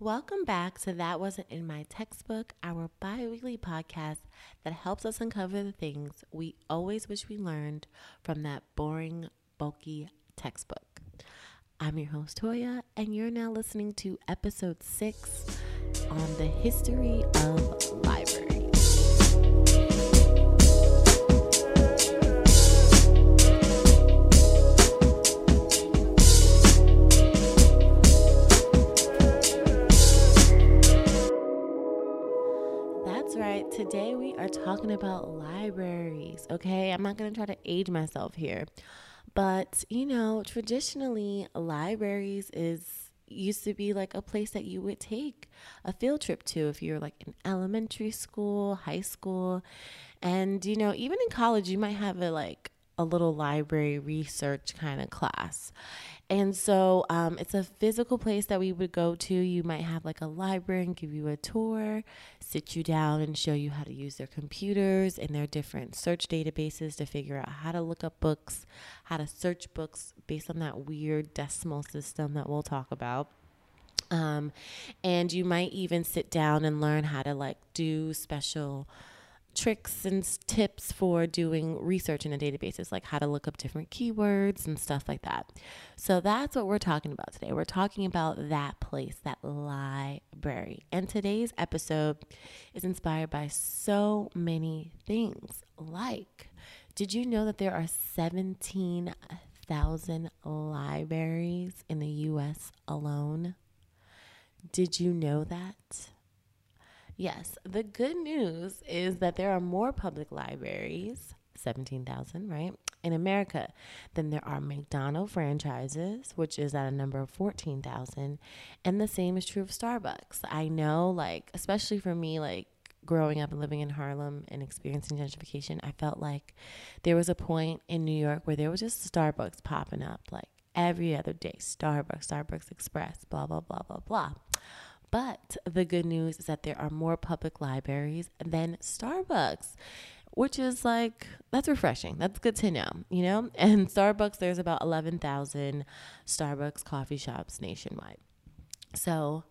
Welcome back to That Wasn't in My Textbook, our bi weekly podcast that helps us uncover the things we always wish we learned from that boring, bulky textbook. I'm your host, Toya, and you're now listening to episode six on the history of libraries. Today we are talking about libraries. Okay, I'm not going to try to age myself here. But, you know, traditionally libraries is used to be like a place that you would take a field trip to if you're like in elementary school, high school, and you know, even in college you might have a like a little library research kind of class. And so um, it's a physical place that we would go to. You might have like a library and give you a tour, sit you down and show you how to use their computers and their different search databases to figure out how to look up books, how to search books based on that weird decimal system that we'll talk about. Um, and you might even sit down and learn how to like do special tricks and tips for doing research in a databases, like how to look up different keywords and stuff like that. So that's what we're talking about today. We're talking about that place, that library. And today's episode is inspired by so many things. Like, did you know that there are 17,000 libraries in the US alone? Did you know that? Yes, the good news is that there are more public libraries, 17,000, right, in America than there are McDonald franchises, which is at a number of 14,000. And the same is true of Starbucks. I know, like, especially for me, like, growing up and living in Harlem and experiencing gentrification, I felt like there was a point in New York where there was just Starbucks popping up, like, every other day Starbucks, Starbucks Express, blah, blah, blah, blah, blah. But the good news is that there are more public libraries than Starbucks, which is like, that's refreshing. That's good to know, you know? And Starbucks, there's about 11,000 Starbucks coffee shops nationwide. So,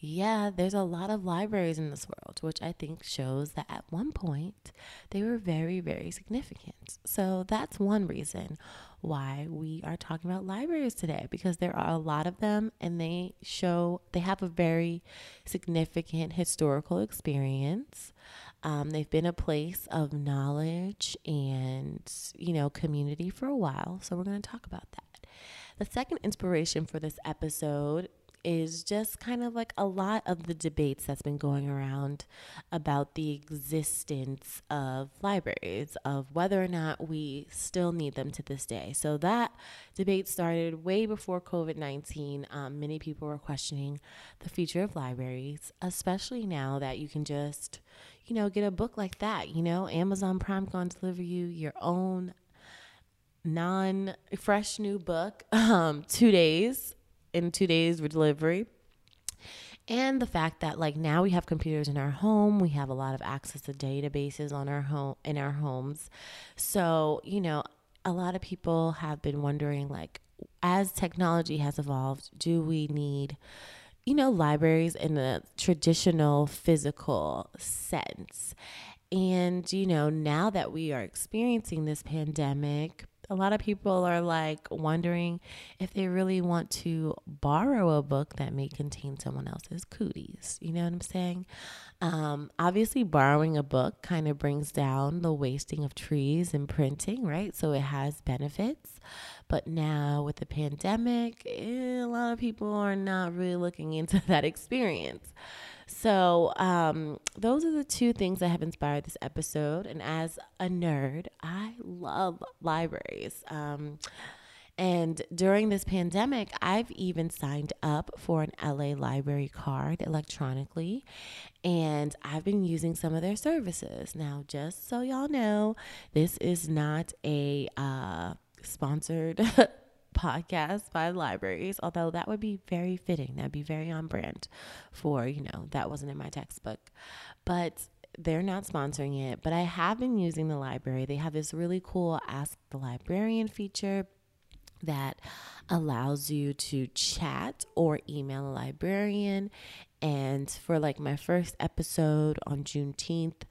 yeah, there's a lot of libraries in this world, which I think shows that at one point they were very, very significant. So that's one reason why we are talking about libraries today because there are a lot of them and they show they have a very significant historical experience. Um, they've been a place of knowledge and, you know, community for a while. So we're going to talk about that. The second inspiration for this episode is just kind of like a lot of the debates that's been going around about the existence of libraries, of whether or not we still need them to this day. So that debate started way before COVID 19. Um, many people were questioning the future of libraries, especially now that you can just, you know, get a book like that. You know, Amazon Prime to deliver you your own non fresh new book um two days in two days with delivery. And the fact that like now we have computers in our home we have a lot of access to databases on our home in our homes. So you know a lot of people have been wondering like as technology has evolved do we need you know libraries in a traditional physical sense? And you know now that we are experiencing this pandemic a lot of people are like wondering if they really want to borrow a book that may contain someone else's cooties. You know what I'm saying? Um, obviously, borrowing a book kind of brings down the wasting of trees and printing, right? So it has benefits. But now with the pandemic, eh, a lot of people are not really looking into that experience. So, um, those are the two things that have inspired this episode. And as a nerd, I love libraries. Um, and during this pandemic, I've even signed up for an LA library card electronically, and I've been using some of their services. Now, just so y'all know, this is not a uh, sponsored podcast by libraries, although that would be very fitting. That'd be very on brand for, you know, that wasn't in my textbook. But they're not sponsoring it, but I have been using the library. They have this really cool Ask the Librarian feature that allows you to chat or email a librarian. And for like my first episode on Juneteenth,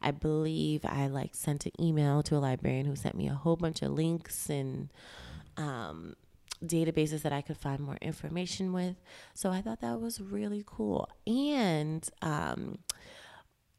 I believe I like sent an email to a librarian who sent me a whole bunch of links and um, databases that I could find more information with. So I thought that was really cool. And um,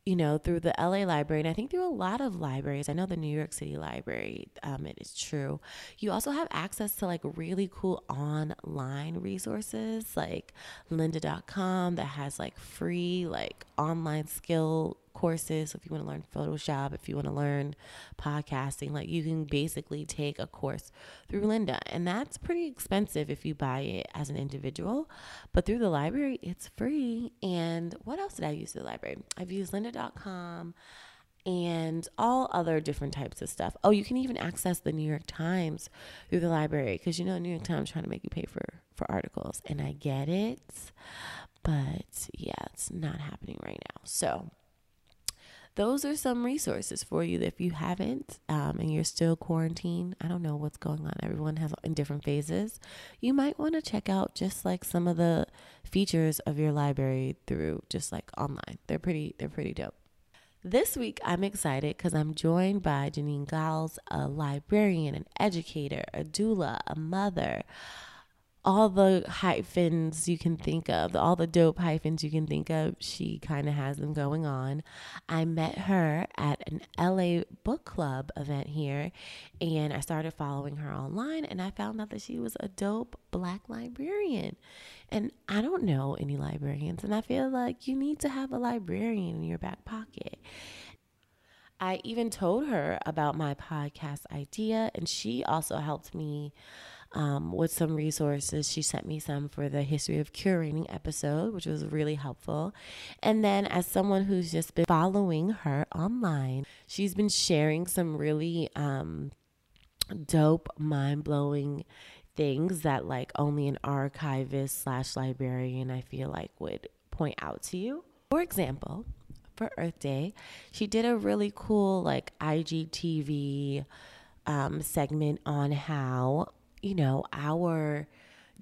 you know, through the LA library, and I think through a lot of libraries. I know the New York City library, um, it is true. You also have access to like really cool online resources like lynda.com that has like free, like online skill courses. if you want to learn Photoshop, if you want to learn podcasting, like you can basically take a course through Lynda. And that's pretty expensive if you buy it as an individual. But through the library, it's free. And what else did I use through the library? I've used lynda.com and all other different types of stuff. Oh, you can even access the New York Times through the library because you know New York Times trying to make you pay for for articles, and I get it, but yeah, it's not happening right now. So those are some resources for you if you haven't um, and you're still quarantined. I don't know what's going on. Everyone has in different phases. You might want to check out just like some of the features of your library through just like online. They're pretty. They're pretty dope. This week, I'm excited because I'm joined by Janine Giles, a librarian, an educator, a doula, a mother, all the hyphens you can think of, all the dope hyphens you can think of, she kind of has them going on. I met her at an LA book club event here, and I started following her online, and I found out that she was a dope black librarian. And I don't know any librarians, and I feel like you need to have a librarian in your back pocket. I even told her about my podcast idea, and she also helped me um, with some resources. She sent me some for the history of curating episode, which was really helpful. And then, as someone who's just been following her online, she's been sharing some really um, dope, mind blowing things that like only an archivist slash librarian I feel like would point out to you. For example, for Earth Day, she did a really cool like IGTV um, segment on how you know, our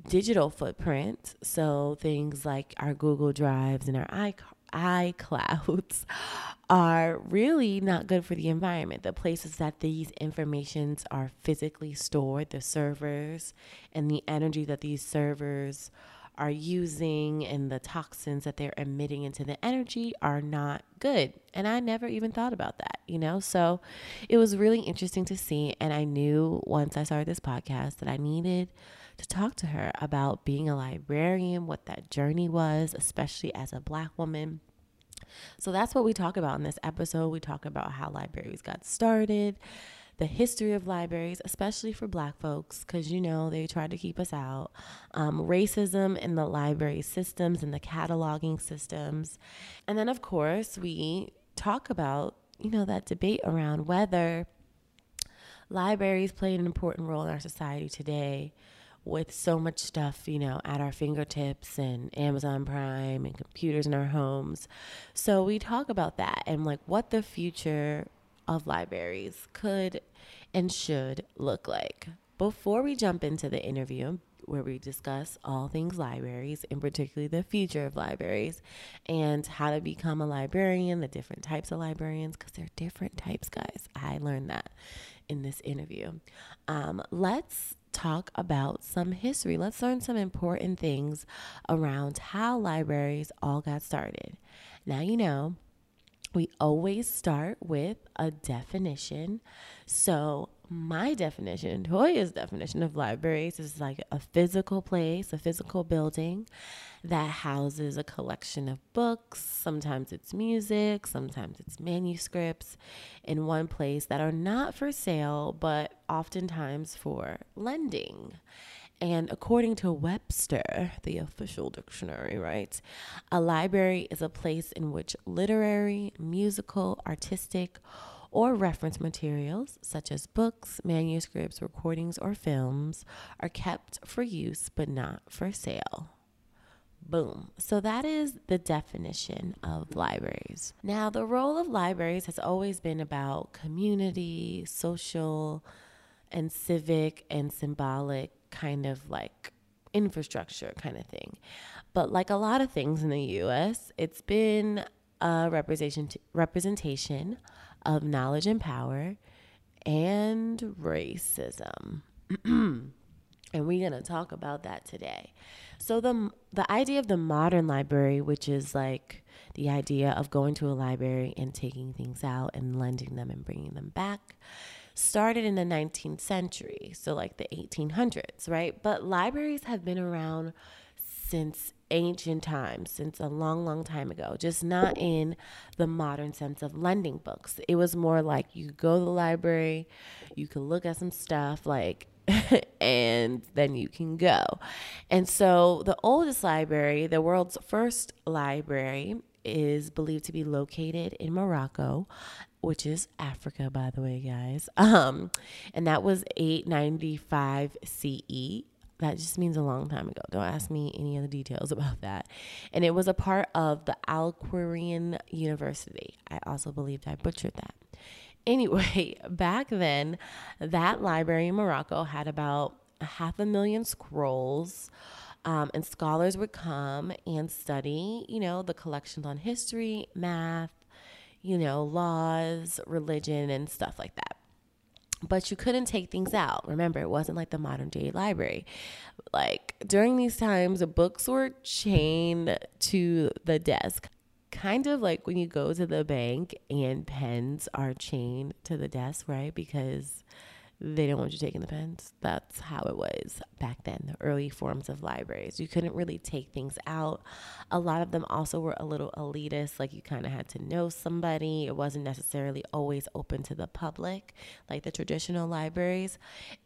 digital footprint, so things like our Google Drives and our iClouds are really not good for the environment. The places that these informations are physically stored, the servers and the energy that these servers are using and the toxins that they're emitting into the energy are not good. And I never even thought about that, you know? So it was really interesting to see. And I knew once I started this podcast that I needed to talk to her about being a librarian, what that journey was, especially as a black woman. So that's what we talk about in this episode. We talk about how libraries got started the history of libraries, especially for black folks, because you know they tried to keep us out, um, racism in the library systems and the cataloging systems. And then, of course, we talk about, you know, that debate around whether libraries play an important role in our society today with so much stuff, you know, at our fingertips and Amazon Prime and computers in our homes. So we talk about that and like what the future of libraries could and should look like. Before we jump into the interview, where we discuss all things libraries, and particularly the future of libraries, and how to become a librarian, the different types of librarians, because they're different types, guys. I learned that in this interview. Um, let's talk about some history. Let's learn some important things around how libraries all got started. Now, you know, we always start with a definition. So, my definition, Toya's definition of libraries is like a physical place, a physical building that houses a collection of books. Sometimes it's music, sometimes it's manuscripts in one place that are not for sale, but oftentimes for lending. And according to Webster, the official dictionary, right, a library is a place in which literary, musical, artistic, or reference materials, such as books, manuscripts, recordings, or films, are kept for use but not for sale. Boom. So that is the definition of libraries. Now, the role of libraries has always been about community, social, and civic and symbolic kind of like infrastructure kind of thing. But like a lot of things in the US, it's been a representation representation of knowledge and power and racism. and we're going to talk about that today. So the the idea of the modern library, which is like the idea of going to a library and taking things out and lending them and bringing them back, started in the 19th century, so like the 1800s, right? But libraries have been around since ancient times, since a long, long time ago, just not in the modern sense of lending books. It was more like you go to the library, you can look at some stuff, like, and then you can go. And so the oldest library, the world's first library, is believed to be located in Morocco, which is Africa, by the way, guys. Um, and that was 895 CE that just means a long time ago. Don't ask me any other details about that. And it was a part of the Al Quran University. I also believed I butchered that. Anyway, back then, that library in Morocco had about a half a million scrolls. Um, and scholars would come and study, you know, the collections on history, math, you know, laws, religion, and stuff like that but you couldn't take things out. Remember, it wasn't like the modern day library. Like during these times, the books were chained to the desk. Kind of like when you go to the bank and pens are chained to the desk, right? Because they don't want you taking the pens. That's how it was back then, the early forms of libraries. You couldn't really take things out. A lot of them also were a little elitist, like you kind of had to know somebody. It wasn't necessarily always open to the public, like the traditional libraries.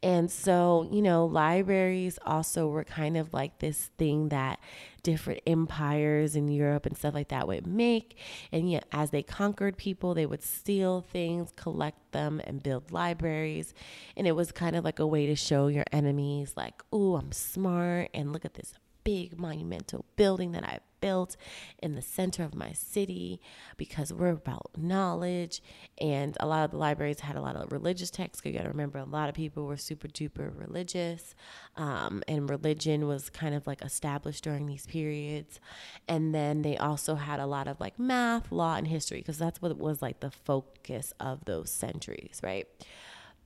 And so, you know, libraries also were kind of like this thing that different empires in Europe and stuff like that would make. And yet, as they conquered people, they would steal things, collect them, and build libraries. And it was kind of like a way to show your enemies, like, oh, I'm smart, and look at this big monumental building that I built in the center of my city because we're about knowledge. And a lot of the libraries had a lot of religious texts. You got to remember, a lot of people were super duper religious, um, and religion was kind of like established during these periods. And then they also had a lot of like math, law, and history because that's what was like the focus of those centuries, right?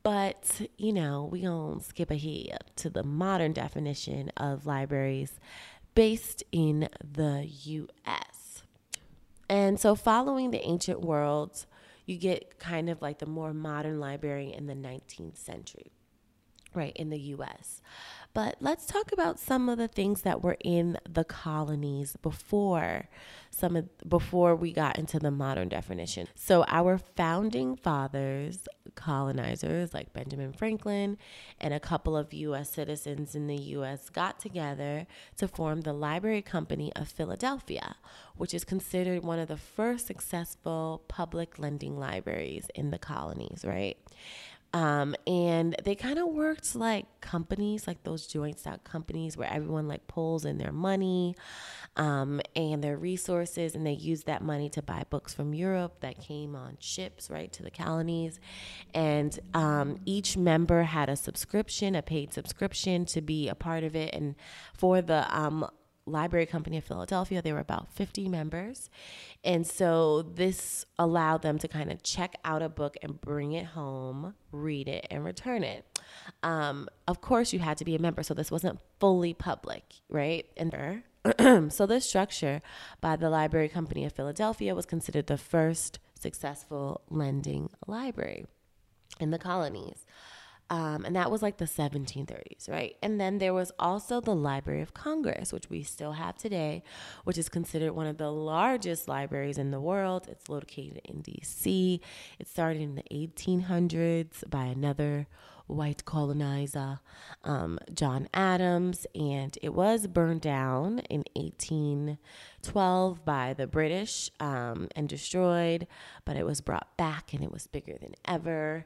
But, you know, we gonna skip ahead to the modern definition of libraries based in the US. And so following the ancient world, you get kind of like the more modern library in the 19th century, right, in the US. But let's talk about some of the things that were in the colonies before some of before we got into the modern definition. So our founding fathers, colonizers like Benjamin Franklin and a couple of US citizens in the US got together to form the Library Company of Philadelphia, which is considered one of the first successful public lending libraries in the colonies, right? Um, and they kind of worked like companies, like those joint stock companies where everyone like pulls in their money um, and their resources, and they use that money to buy books from Europe that came on ships, right, to the colonies. And um, each member had a subscription, a paid subscription to be a part of it. And for the um, Library Company of Philadelphia. They were about 50 members. And so this allowed them to kind of check out a book and bring it home, read it, and return it. Um, of course, you had to be a member, so this wasn't fully public, right? And so this structure by the Library Company of Philadelphia was considered the first successful lending library in the colonies. Um, and that was like the 1730s, right? And then there was also the Library of Congress, which we still have today, which is considered one of the largest libraries in the world. It's located in DC. It started in the 1800s by another white colonizer, um, John Adams, and it was burned down in 1812 by the British um, and destroyed, but it was brought back and it was bigger than ever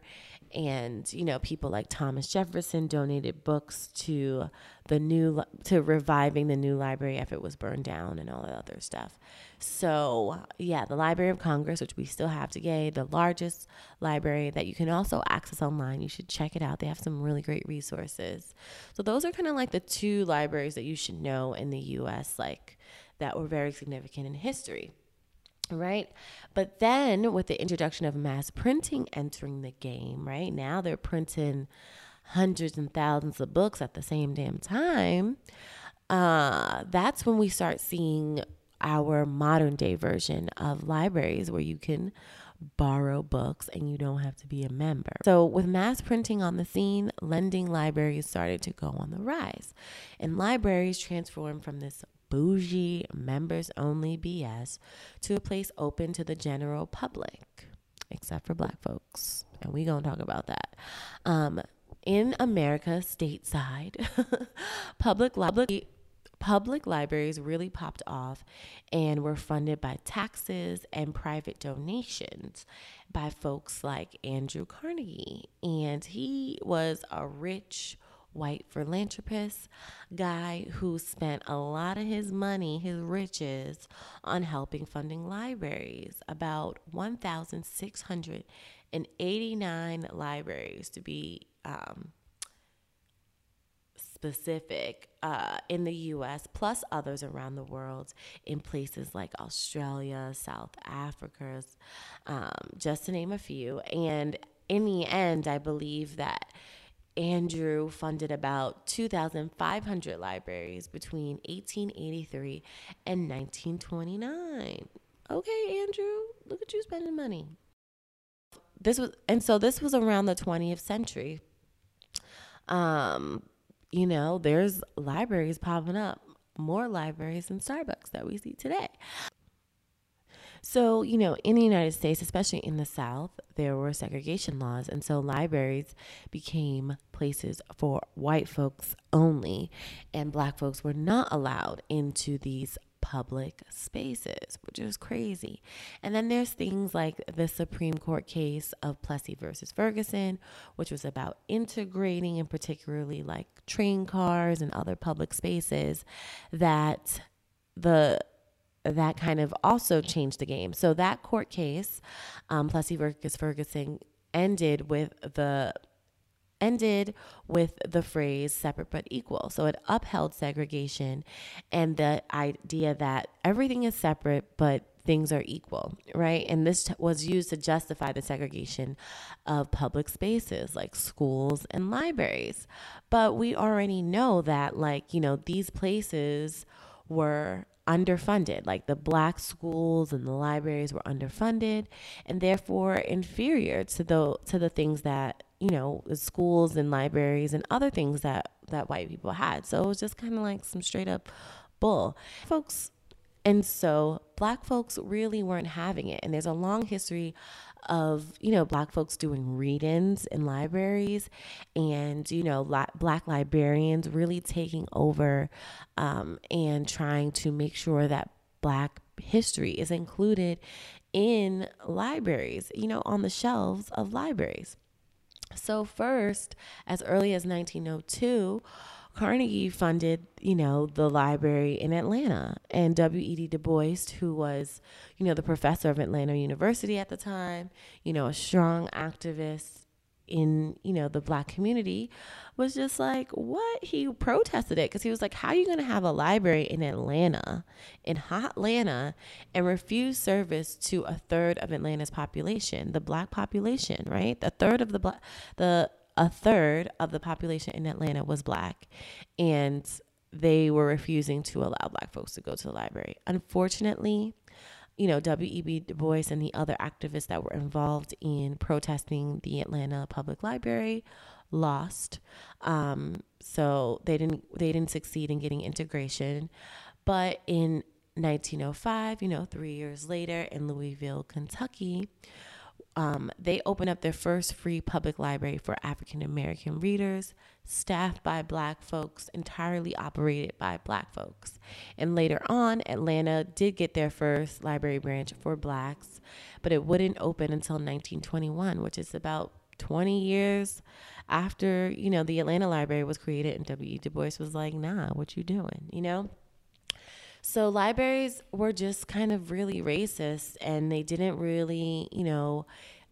and you know people like Thomas Jefferson donated books to the new to reviving the new library if it was burned down and all that other stuff. So yeah, the Library of Congress, which we still have today, the largest library that you can also access online. You should check it out. They have some really great resources. So those are kind of like the two libraries that you should know in the US like that were very significant in history. Right? But then with the introduction of mass printing entering the game, right? Now they're printing hundreds and thousands of books at the same damn time. Uh, that's when we start seeing our modern day version of libraries where you can borrow books and you don't have to be a member. So, with mass printing on the scene, lending libraries started to go on the rise, and libraries transformed from this bougie, members only BS to a place open to the general public, except for black folks. And we gonna talk about that. Um, in America, stateside, public library public libraries really popped off and were funded by taxes and private donations by folks like Andrew Carnegie. And he was a rich white philanthropist guy who spent a lot of his money, his riches, on helping funding libraries. About 1,689 libraries to be um, specific uh, in the US, plus others around the world in places like Australia, South Africa, um, just to name a few. And in the end, I believe that Andrew funded about 2,500 libraries between 1883 and 1929. Okay, Andrew, look at you spending money. This was, and so this was around the 20th century. Um, you know, there's libraries popping up, more libraries than Starbucks that we see today. So, you know, in the United States, especially in the South, there were segregation laws. And so libraries became places for white folks only, and black folks were not allowed into these public spaces, which is crazy. And then there's things like the Supreme Court case of Plessy versus Ferguson, which was about integrating, and particularly like train cars and other public spaces, that the that kind of also changed the game. So that court case, um, Plessy versus Ferguson, ended with the ended with the phrase separate but equal. So it upheld segregation and the idea that everything is separate but things are equal, right? And this was used to justify the segregation of public spaces like schools and libraries. But we already know that, like, you know, these places were underfunded. Like the black schools and the libraries were underfunded and therefore inferior to the to the things that you know the schools and libraries and other things that that white people had. So it was just kind of like some straight up bull, folks. And so black folks really weren't having it. And there's a long history of you know black folks doing read-ins in libraries and you know li- black librarians really taking over um, and trying to make sure that black history is included in libraries you know on the shelves of libraries. So first as early as 1902 Carnegie funded, you know, the library in Atlanta. And W.E.B. Du Bois, who was, you know, the professor of Atlanta University at the time, you know, a strong activist in, you know, the black community, was just like, what? He protested it because he was like, how are you going to have a library in Atlanta, in hot Atlanta, and refuse service to a third of Atlanta's population, the black population, right? A third of the black, the a third of the population in Atlanta was black, and they were refusing to allow black folks to go to the library. Unfortunately, you know, W.E.B. Du Bois and the other activists that were involved in protesting the Atlanta Public Library lost. Um, so they didn't they didn't succeed in getting integration. But in 1905, you know, three years later in Louisville, Kentucky, um, they opened up their first free public library for African American readers, staffed by black folks, entirely operated by black folks. And later on, Atlanta did get their first library branch for blacks, but it wouldn't open until 1921, which is about 20 years after, you know, the Atlanta Library was created and W.E. Du Bois was like, nah, what you doing, you know? So libraries were just kind of really racist and they didn't really, you know,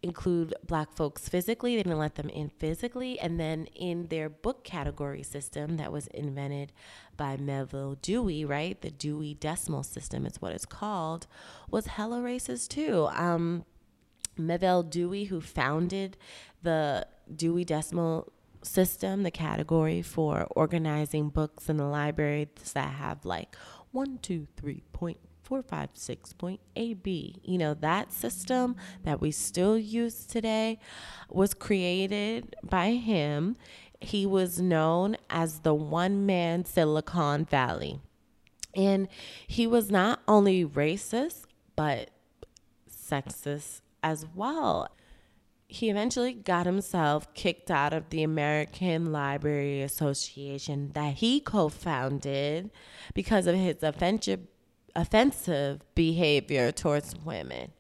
include black folks physically. They didn't let them in physically. And then in their book category system that was invented by Melville Dewey, right? The Dewey Decimal System is what it's called, was hella racist too. Um, Melville Dewey, who founded the Dewey Decimal System, the category for organizing books in the libraries that have like one, two, three point four, five, six point AB. You know, that system that we still use today was created by him. He was known as the one man Silicon Valley. And he was not only racist, but sexist as well. He eventually got himself kicked out of the American Library Association that he co founded because of his offensive offensive behavior towards women.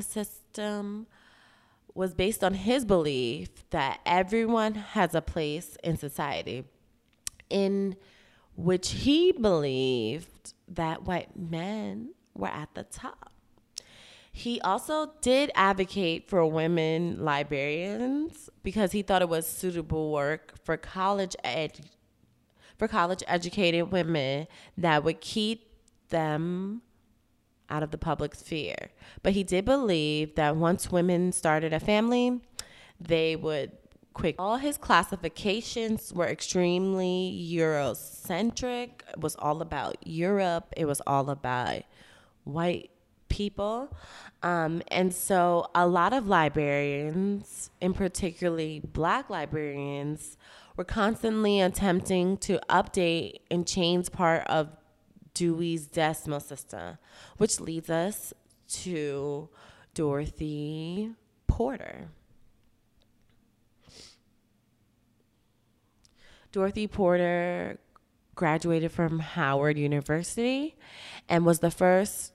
System was based on his belief that everyone has a place in society, in which he believed that white men were at the top. He also did advocate for women librarians because he thought it was suitable work for college ed- for college educated women that would keep them out of the public sphere. But he did believe that once women started a family, they would quit. All his classifications were extremely Eurocentric. It was all about Europe. It was all about white people. Um, and so a lot of librarians, and particularly black librarians, were constantly attempting to update and change part of Dewey's decimal system, which leads us to Dorothy Porter. Dorothy Porter graduated from Howard University and was the first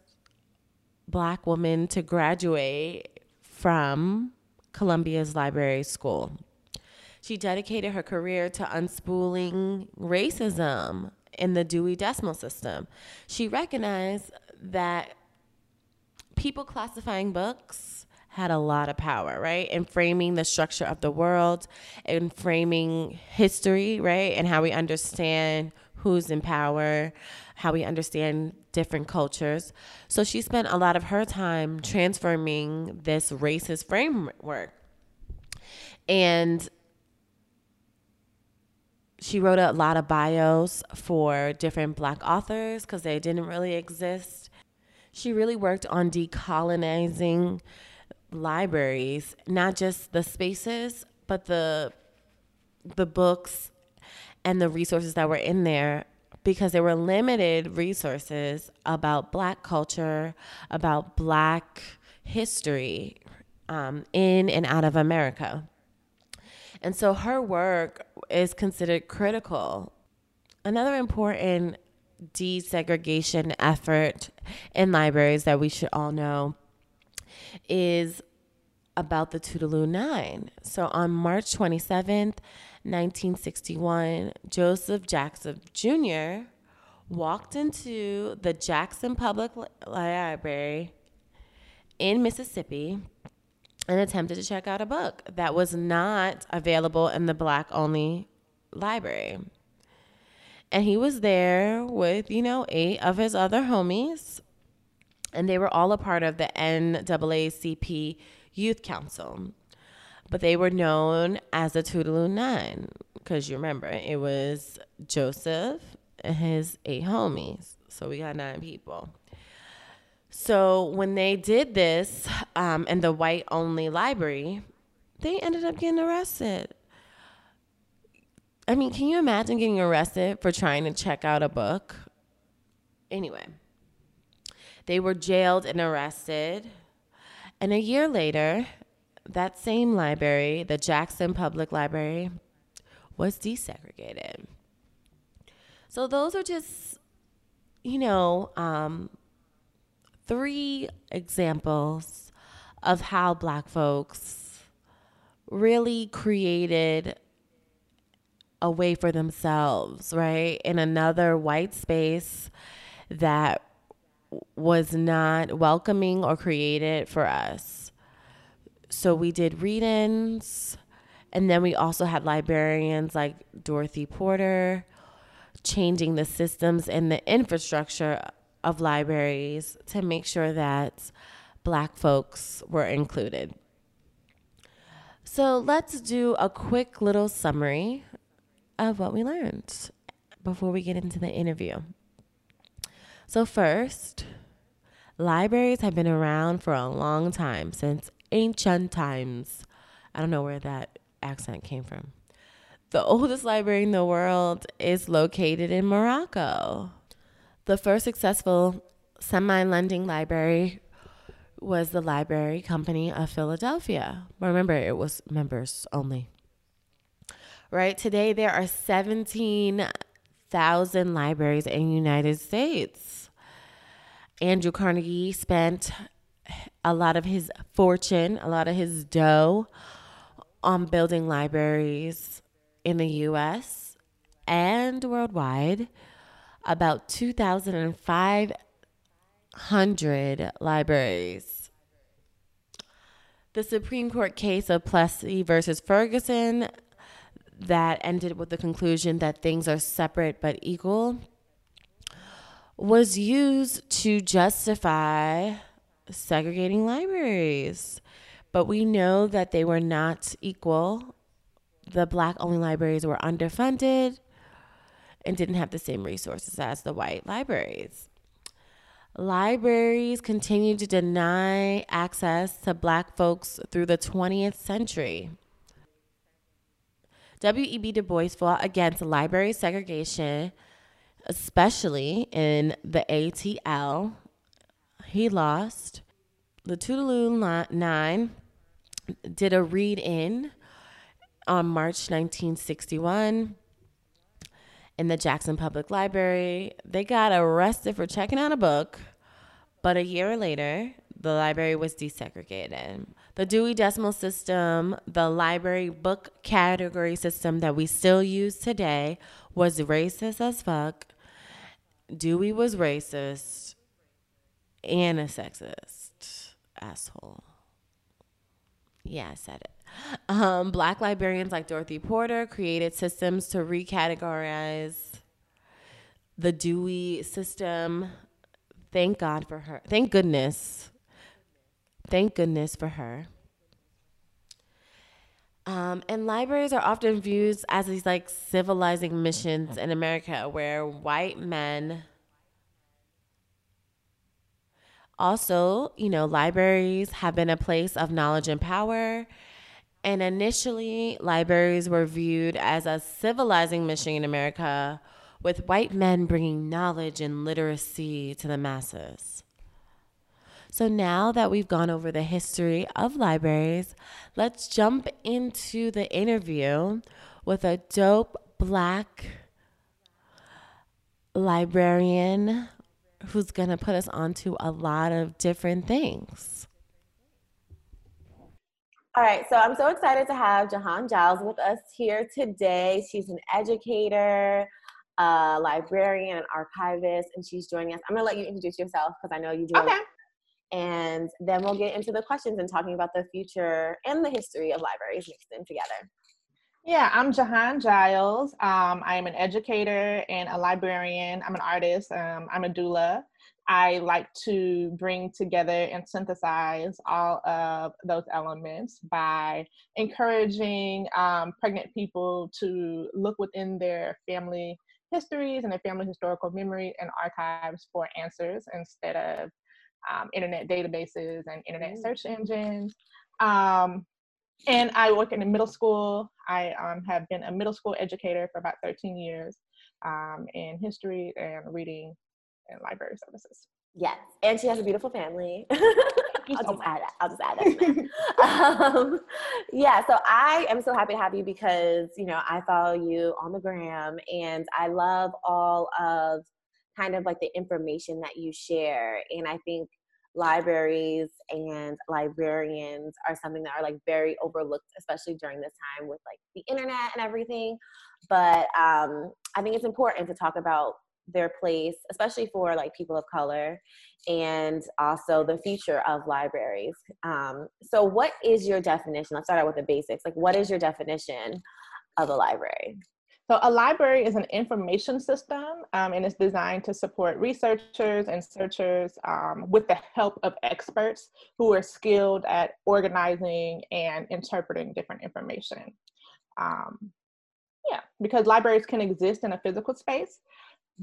black woman to graduate from Columbia's library school. She dedicated her career to unspooling racism in the Dewey Decimal System. She recognized that people classifying books had a lot of power, right? In framing the structure of the world, in framing history, right? And how we understand who's in power, how we understand different cultures. So she spent a lot of her time transforming this racist framework. And she wrote a lot of bios for different black authors because they didn't really exist. She really worked on decolonizing libraries, not just the spaces, but the the books and the resources that were in there because there were limited resources about black culture, about black history um, in and out of America. And so her work is considered critical. Another important desegregation effort in libraries that we should all know is about the Tougaloo Nine. So on March 27th, 1961, Joseph Jackson Jr. walked into the Jackson Public Library in Mississippi and attempted to check out a book that was not available in the black only library. And he was there with, you know, eight of his other homies. And they were all a part of the NAACP Youth Council. But they were known as the Tougaloo Nine because you remember it was Joseph and his eight homies. So we got nine people. So when they did this um, in the white only library, they ended up getting arrested. I mean, can you imagine getting arrested for trying to check out a book? Anyway, they were jailed and arrested. And a year later, that same library, the Jackson Public Library, was desegregated. So those are just, you know, um, three examples of how black folks really created a way for themselves, right? In another white space that was not welcoming or created for us. So we did read ins, and then we also had librarians like Dorothy Porter changing the systems and the infrastructure of libraries to make sure that black folks were included. So let's do a quick little summary of what we learned before we get into the interview. So, first, libraries have been around for a long time, since ancient times. I don't know where that accent came from. The oldest library in the world is located in Morocco. The first successful semi lending library was the Library Company of Philadelphia. Remember, it was members only. Right? Today, there are 17,000 libraries in United States. Andrew Carnegie spent a lot of his fortune, a lot of his dough on building libraries in the US and worldwide. About 2,500 libraries. The Supreme Court case of Plessy versus Ferguson that ended with the conclusion that things are separate but equal was used to justify segregating libraries. But we know that they were not equal. The black only libraries were underfunded and didn't have the same resources as the white libraries. Libraries continued to deny access to black folks through the 20th century. W.E.B. Du Bois fought against library segregation, especially in the ATL. He lost. The Tougaloo Nine did a read in on March 1961 in the Jackson Public Library. They got arrested for checking out a book, but a year later, the library was desegregated. The Dewey Decimal System, the library book category system that we still use today, was racist as fuck. Dewey was racist and a sexist asshole. Yeah, I said it. Um, black librarians like Dorothy Porter created systems to recategorize the Dewey system. Thank God for her. Thank goodness. Thank goodness for her. Um, and libraries are often viewed as these like civilizing missions in America where white men also, you know, libraries have been a place of knowledge and power and initially, libraries were viewed as a civilizing mission in America, with white men bringing knowledge and literacy to the masses. So now that we've gone over the history of libraries, let's jump into the interview with a dope black librarian who's going to put us onto a lot of different things. All right, so I'm so excited to have Jahan Giles with us here today. She's an educator, a librarian, an archivist, and she's joining us. I'm gonna let you introduce yourself because I know you do. Okay. And then we'll get into the questions and talking about the future and the history of libraries mixed in together. Yeah, I'm Jahan Giles. Um, I am an educator and a librarian. I'm an artist. Um, I'm a doula. I like to bring together and synthesize all of those elements by encouraging um, pregnant people to look within their family histories and their family historical memory and archives for answers instead of um, internet databases and internet search engines. Um, and I work in a middle school. I um, have been a middle school educator for about 13 years um, in history and reading and library services. Yes, and she has a beautiful family. I'll, so just add that. I'll just add that. um, yeah, so I am so happy to have you because you know I follow you on the gram, and I love all of kind of like the information that you share, and I think libraries and librarians are something that are like very overlooked especially during this time with like the internet and everything but um, i think it's important to talk about their place, especially for like people of color, and also the future of libraries. Um, so, what is your definition? Let's start out with the basics. Like, what is your definition of a library? So, a library is an information system um, and it's designed to support researchers and searchers um, with the help of experts who are skilled at organizing and interpreting different information. Um, yeah, because libraries can exist in a physical space,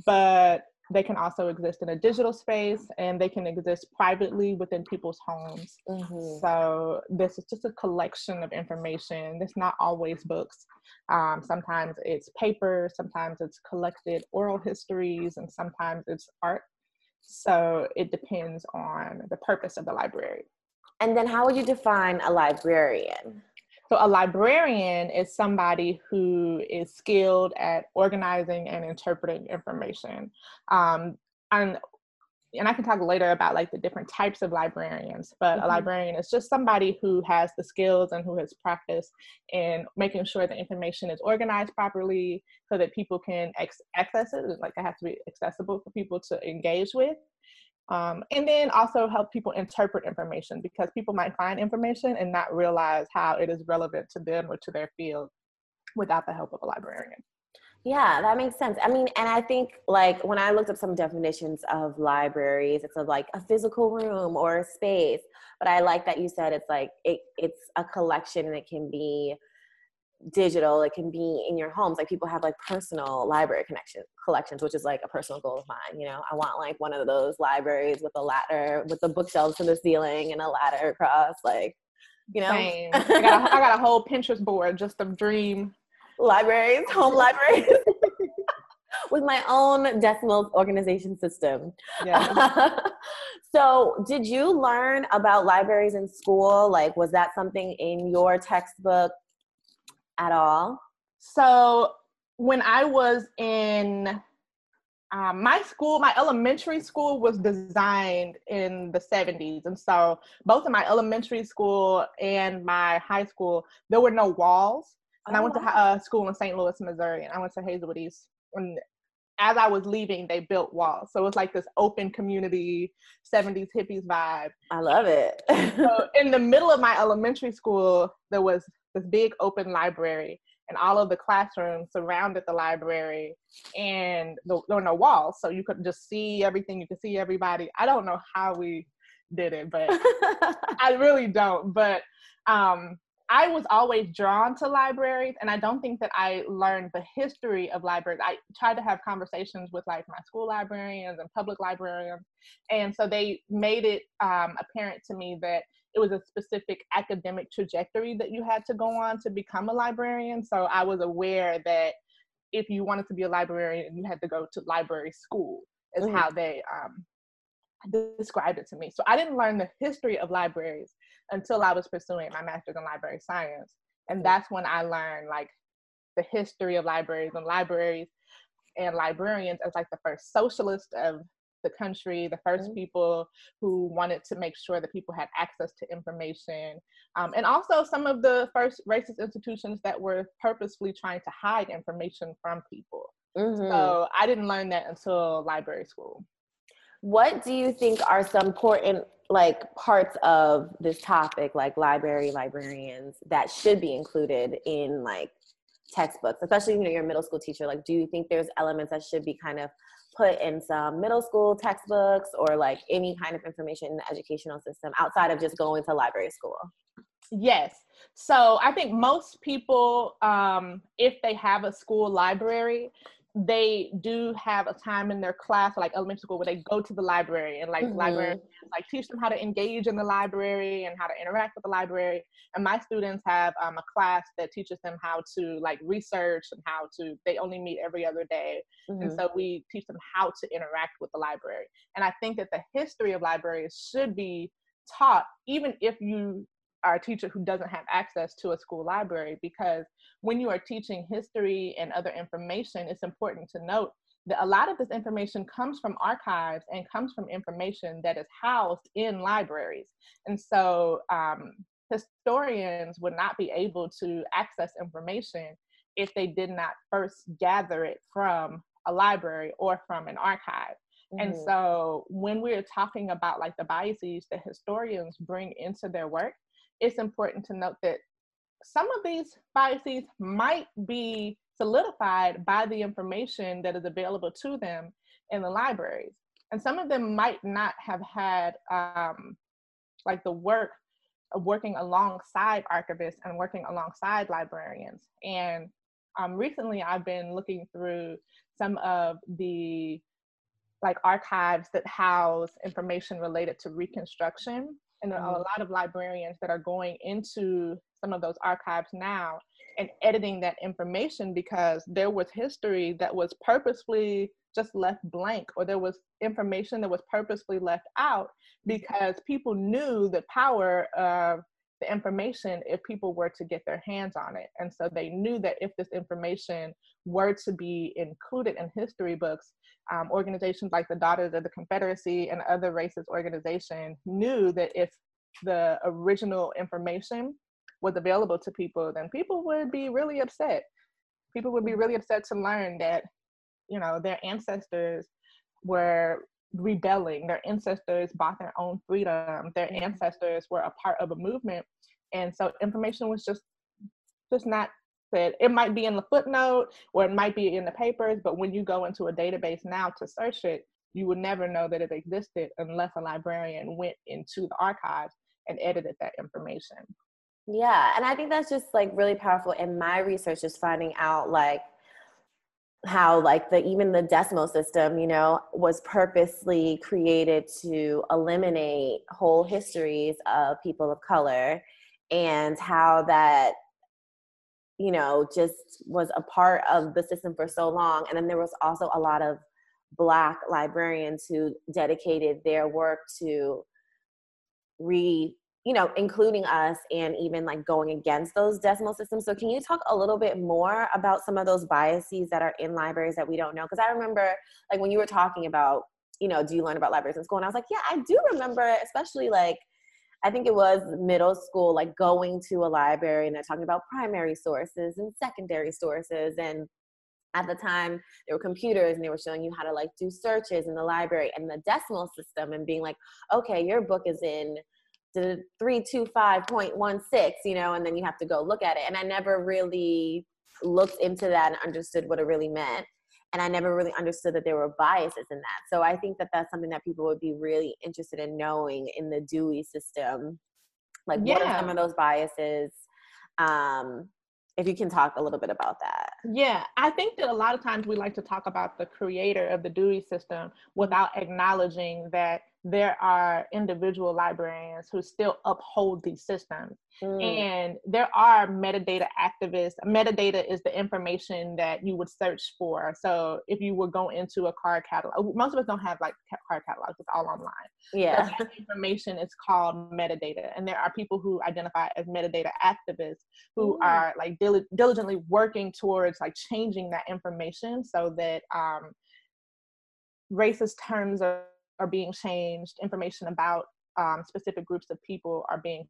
but they can also exist in a digital space and they can exist privately within people's homes. Mm-hmm. So this is just a collection of information. It's not always books. Um, sometimes it's paper, sometimes it's collected oral histories, and sometimes it's art. So it depends on the purpose of the library. And then how would you define a librarian? So a librarian is somebody who is skilled at organizing and interpreting information. Um, and and I can talk later about like the different types of librarians, but mm-hmm. a librarian is just somebody who has the skills and who has practiced in making sure the information is organized properly so that people can ex- access it. Like it has to be accessible for people to engage with. Um, and then also help people interpret information because people might find information and not realize how it is relevant to them or to their field without the help of a librarian. Yeah, that makes sense. I mean, and I think like when I looked up some definitions of libraries, it's like a physical room or a space. But I like that you said it's like it, it's a collection and it can be digital it can be in your homes like people have like personal library connection collections which is like a personal goal of mine you know? I want like one of those libraries with a ladder with the bookshelves to the ceiling and a ladder across like you know? I, got a, I got a whole pinterest board just of dream. Libraries home libraries. With my own decimal organization system. Yeah. so did you learn about libraries in school? Like was that something in your textbook at all? So when I was in um, my school, my elementary school was designed in the 70s. And so both in my elementary school and my high school, there were no walls. And oh, I went wow. to uh, school in St. Louis, Missouri, and I went to Hazelwood East. And as I was leaving, they built walls. So it's like this open community, 70s hippies vibe. I love it. so in the middle of my elementary school, there was this big open library and all of the classrooms surrounded the library and the, there were no walls so you could just see everything you could see everybody. I don't know how we did it but i really don't but um, i was always drawn to libraries and i don't think that i learned the history of libraries. I tried to have conversations with like my school librarians and public librarians and so they made it um, apparent to me that it was a specific academic trajectory that you had to go on to become a librarian. So I was aware that if you wanted to be a librarian, you had to go to library school, is mm-hmm. how they um, described it to me. So I didn't learn the history of libraries until I was pursuing my master's in library science. And that's when I learned like the history of libraries and libraries and librarians as like the first socialist of the country, the 1st mm-hmm. people who wanted to make sure that people had access to information, um, and also some of the first racist institutions that were purposefully trying to hide information from people. Mm-hmm. So I didn't learn that until library school. What do you think are some important like parts of this topic, like library librarians, that should be included in like textbooks, especially you know you're a middle school teacher. Like, do you think there's elements that should be kind of put in some middle school textbooks or like any kind of information in the educational system outside of just going to library school? Yes. So I think most people, um, if they have a school library, they do have a time in their class, like elementary school, where they go to the library and like mm-hmm. librarians like teach them how to engage in the library and how to interact with the library. And my students have um, a class that teaches them how to like research and how to. They only meet every other day, mm-hmm. and so we teach them how to interact with the library. And I think that the history of libraries should be taught, even if you a teacher who doesn't have access to a school library because when you are teaching history and other information, it's important to note that a lot of this information comes from archives and comes from information that is housed in libraries. And so um, historians would not be able to access information if they did not first gather it from a library or from an archive. Mm-hmm. And so when we're talking about like the biases that historians bring into their work, it's important to note that some of these biases might be solidified by the information that is available to them in the libraries. And some of them might not have had um, like the work of working alongside archivists and working alongside librarians. And um, recently I've been looking through some of the like archives that house information related to Reconstruction. And mm-hmm. a lot of librarians that are going into some of those archives now and editing that information because there was history that was purposefully just left blank or there was information that was purposely left out because people knew the power of the information if people were to get their hands on it. And so they knew that if this information were to be included in history books, um, organizations like the Daughters of the Confederacy and other racist organizations knew that if the original information was available to people, then people would be really upset. People would be really upset to learn that, you know, their ancestors were rebelling. Their ancestors bought their own freedom. Their mm-hmm. ancestors were a part of a movement, and so information was just just not said. It might be in the footnote or it might be in the papers, but when you go into a database now to search it, you would never know that it existed unless a librarian went into the archives and edited that information. Yeah, and I think that's just like really powerful. In my research, is finding out like how like the even the decimal system you know was purposely created to eliminate whole histories of people of color and how that you know just was a part of the system for so long. And then there was also a lot of black librarians who dedicated their work to re you know, including us and even like going against those decimal systems. So, can you talk a little bit more about some of those biases that are in libraries that we don't know? Because I remember, like, when you were talking about, you know, do you learn about libraries in school? And I was like, yeah, I do remember, especially like, I think it was middle school, like going to a library and they're talking about primary sources and secondary sources. And at the time, there were computers and they were showing you how to like do searches in the library and the decimal system and being like, okay, your book is in 325.16 you know and then you have to go look at it. And i never really looked into that and understood what it really meant. And i never really understood that there were biases in that. So i think that that's something that people would be really interested in knowing in the dewey system. Like yeah. what are some of those biases? Um, if you can talk a little bit about that. Yeah, I think that a lot of times we like to talk about the creator of the Dewey system without acknowledging that there are individual librarians who still uphold these systems. Mm. And there are metadata activists. Metadata is the information that you would search for. So if you would go into a card catalog, most of us don't have like card catalogs, it's all online. Yeah. information is called metadata. And there are people who identify as metadata activists who mm. are like dil- diligently working towards like changing that information so that um, racist terms are are being changed, information about um, specific groups of people are being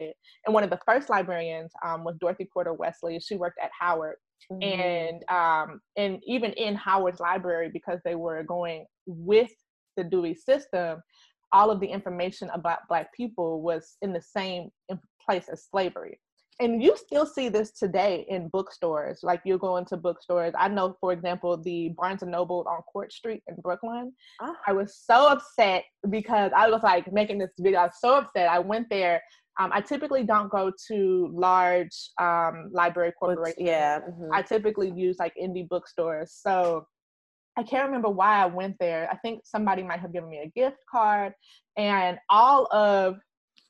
and one of the first librarians um, was Dorothy Porter Wesley. She worked at Howard, mm-hmm. and um, and even in Howard's library, because they were going with the Dewey system, all of the information about Black people was in the same place as slavery and you still see this today in bookstores. Like you're going to bookstores. I know, for example, the Barnes and Noble on Court Street in Brooklyn. Oh. I was so upset because I was like making this video. I was so upset. I went there. Um, I typically don't go to large um, library corporations. Yeah. Mm-hmm. I typically use like indie bookstores. So I can't remember why I went there. I think somebody might have given me a gift card, and all of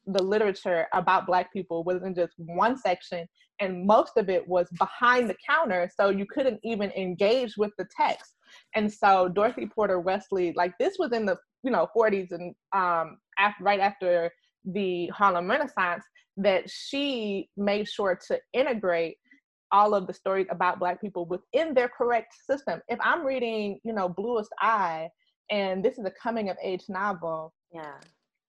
the literature about black people was in just one section and most of it was behind the counter so you couldn't even engage with the text. And so dorothy porter wesley like this was in the you know 40s and um right after the harlem renaissance that she made sure to integrate all of the stories about black people within their correct system. If i'm reading you know bluest eye and this is a coming of age novel yeah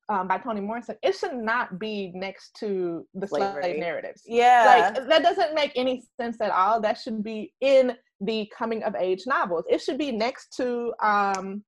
um, by Toni Morrison, it should not be next to the Slavery. slave narratives. Yeah. Like that doesn't make any sense at all. That should be in the coming of age novels. It should be next to um,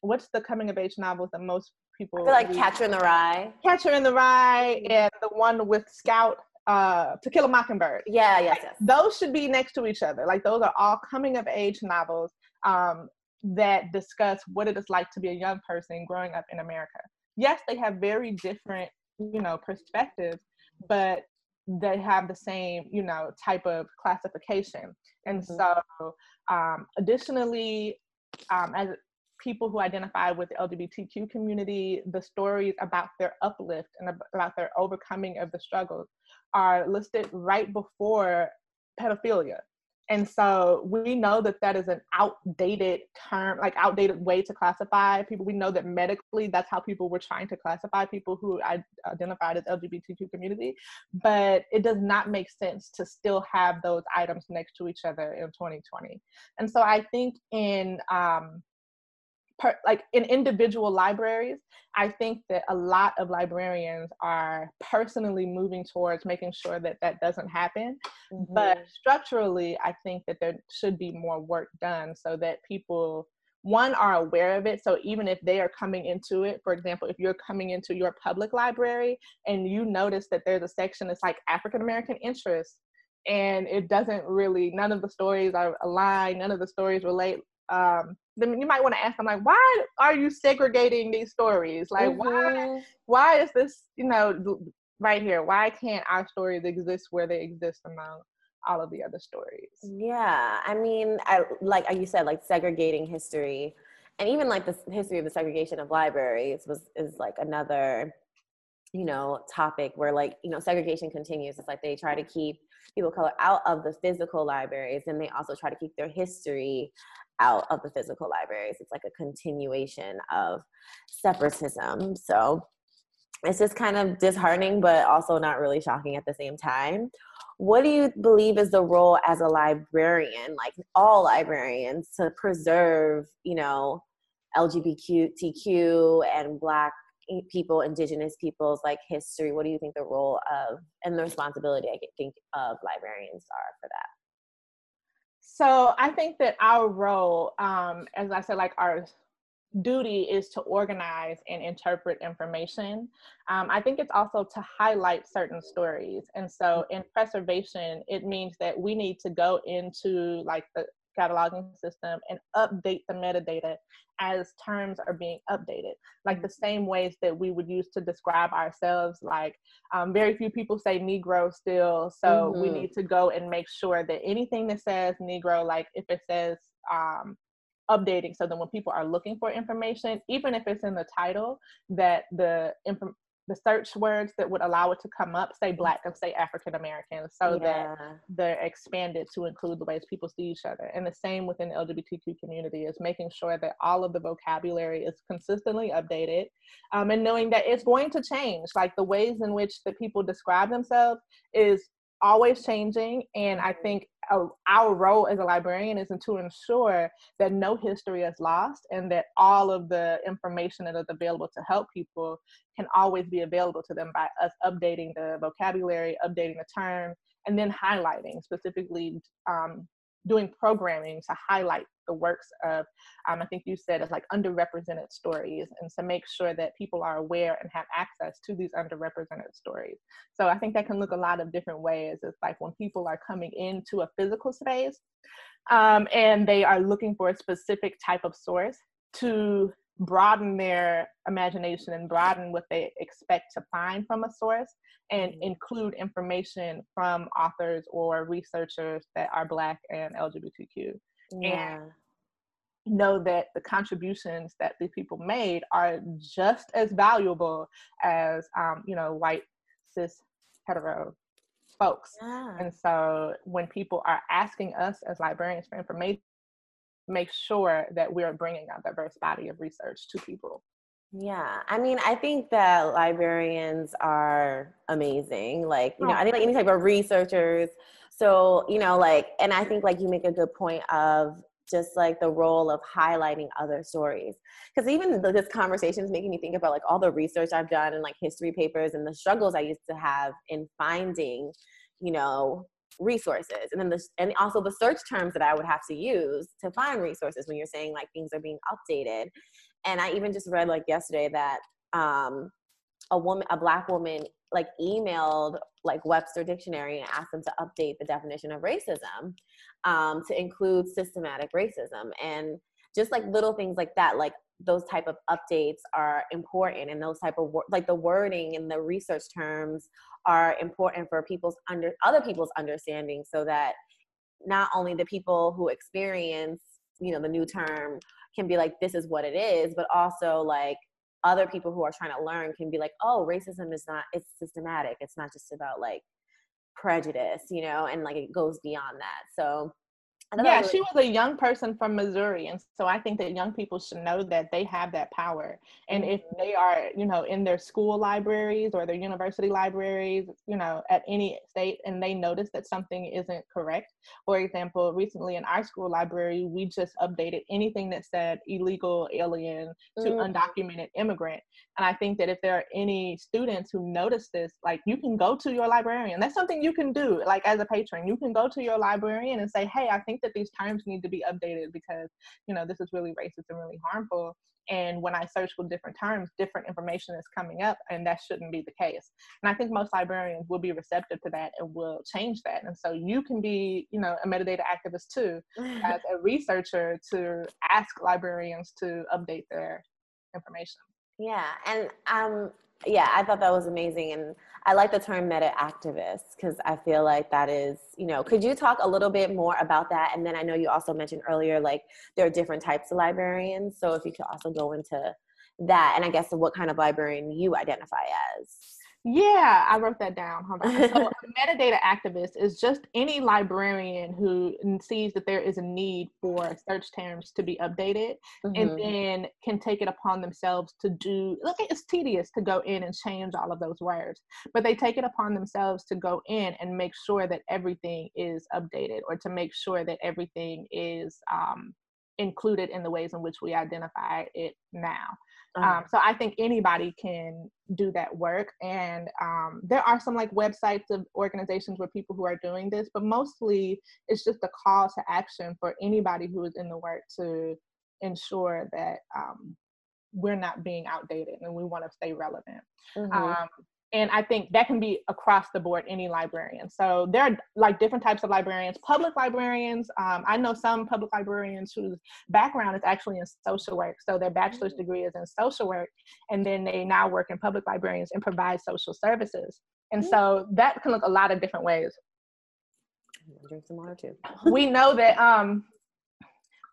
what's the coming of age novels that most people like read? Catcher in the Rye. Catcher in the Rye and the one with Scout uh, To Kill a Mockingbird. Yeah, yes, yes. Those should be next to each other. Like those are all coming of age novels um, that discuss what it is like to be a young person growing up in America. Yes, they have very different, you know, perspectives, but they have the same, you know, type of classification. And Mhm. so, um, additionally, um, as people who identify with the LGBTQ community, the stories about their uplift and about their overcoming of the struggles are listed right before pedophilia. And so we know that that is an outdated term, like outdated way to classify people. We know that medically that's how people were trying to classify people who identified as LGBTQ community, but it does not make sense to still have those items next to each other in 2020. And so I think in um, per, like in individual libraries, I think that a lot of librarians are personally moving towards making sure that that doesn't happen. But Mhm. structurally, I think that there should be more work done so that people, one, are aware of it. So even if they are coming into it, for example, if you're coming into your public library and you notice that there's a section that's like African American interests, and it doesn't really, none of the stories are aligned, none of the stories relate. Um, then you might want to ask them like, why are you segregating these stories? Like, why Mhm. why is this you know right here why can't our stories exist where they exist among all of the other stories Yeah, I mean, I like you said, like segregating history, and even like the history of the segregation of libraries was is like another, you know, topic where like you know segregation continues. It's like they try to keep people of color out of the physical libraries, and they also try to keep their history out of the physical libraries. It's like a continuation of separatism. So it's just kind of disheartening, but also not really shocking at the same time what do you believe is the role as a librarian like all librarians to preserve you know lgbtq and black people indigenous people's like history what do you think the role of and the responsibility i think of librarians are for that so i think that our role um, as i said like our duty is to organize and interpret information. Um, I think it's also to highlight certain stories. And so in preservation, it means that we need to go into like the cataloging system and update the metadata as terms are being updated. Like the same ways that we would use to describe ourselves, like um, very few people say Negro still. So we Mhm. need to go and make sure that anything that says Negro, like if it says, um, updating so that when people are looking for information even if it's in the title that the inform the search words that would allow it to come up say black and say african american so that they're expanded to include the ways people see each other. And the same within the lgbtq community is making sure that all of the vocabulary is consistently updated um, and knowing that it's going to change. Like the ways in which the people describe themselves is always changing and i think our role as a librarian is to ensure that no history is lost and that all of the information that is available to help people can always be available to them by us updating the vocabulary updating the term and then highlighting specifically um, doing programming to highlight the works of um, i think you said it's like underrepresented stories and to make sure that people are aware and have access to these underrepresented stories. So i think that can look a lot of different ways. It's like when people are coming into a physical space um, and they are looking for a specific type of source to broaden their imagination and broaden what they expect to find from a source and Mhm. include information from authors or researchers that are black and lgbtq yeah know that the contributions that these people made are just as valuable as um, you know white cis hetero folks yeah and so when people are asking us as librarians for information make sure that we're bringing a diverse body of research to people Yeah, I mean, I think that librarians are amazing. Like, you know, Oh. I think like any type of researchers. So, you know, like, and I think like you make a good point of just like the role of highlighting other stories. Because even this conversation is making me think about like all the research i've done and like history papers and the struggles i used to have in finding you know resources. And then the and also the search terms that i would have to use to find resources when you're saying like things are being updated. And i even just read like yesterday that um a woman a black woman like emailed like webster dictionary and asked them to update the definition of racism um, to include systematic racism. And just like little things like that like those type of updates are important and those type of like the wording and the research terms are important for people's under other people's understanding so that not only the people who experience you know the new term can be like this is what it is but also like other people who are trying to learn can be like oh racism is not it's systematic. It's not just about like prejudice you know and like it goes beyond that. So yeah, she was a young person from Missouri, and so I think that young people should know that they have that power. And mm-hmm. if they are, you know, in their school libraries or their university libraries, you know, at any state, and they notice that something isn't correct. For example, recently in our school library, we just updated anything that said illegal alien to mm-hmm. undocumented immigrant. And I think that if there are any students who notice this, like you can go to your librarian. That's something you can do, like as a patron. You can go to your librarian and say, "Hey, I think that these terms need to be updated because you know this is really racist and really harmful. And when i search for different terms different information is coming up and that shouldn't be the case. And i think most librarians will be receptive to that and will change that. And so you can be you know a metadata activist too as a researcher to ask librarians to update their information. Yeah and um yeah i thought that was amazing and I like the term meta activist because I feel like that is, you know, could you talk a little bit more about that? And then I know you also mentioned earlier, like there are different types of librarians. So if you could also go into that and I guess what kind of librarian you identify as. Yeah, I wrote that down. Hold on. So, a metadata activist is just any librarian who sees that there is a need for search terms to be updated mm-hmm. and then can take it upon themselves to do. Look, it's tedious to go in and change all of those words, but they take it upon themselves to go in and make sure that everything is updated or to make sure that everything is um, included in the ways in which we identify it now. Um, so I think anybody can do that work. And um, there are some like websites of organizations where people who are doing this, but mostly it's just a call to action for anybody who is in the work to ensure that um, we're not being outdated and we want to stay relevant. Mm-hmm. And i think that can be across the board any librarian. So there are like different types of librarians public librarians. Um, i know some public librarians whose background is actually in social work. So their bachelor's mm. degree is in social work and then they now work in public librarians and provide social services. And mm. so that can look a lot of different ways. Drink some water too. We know that um,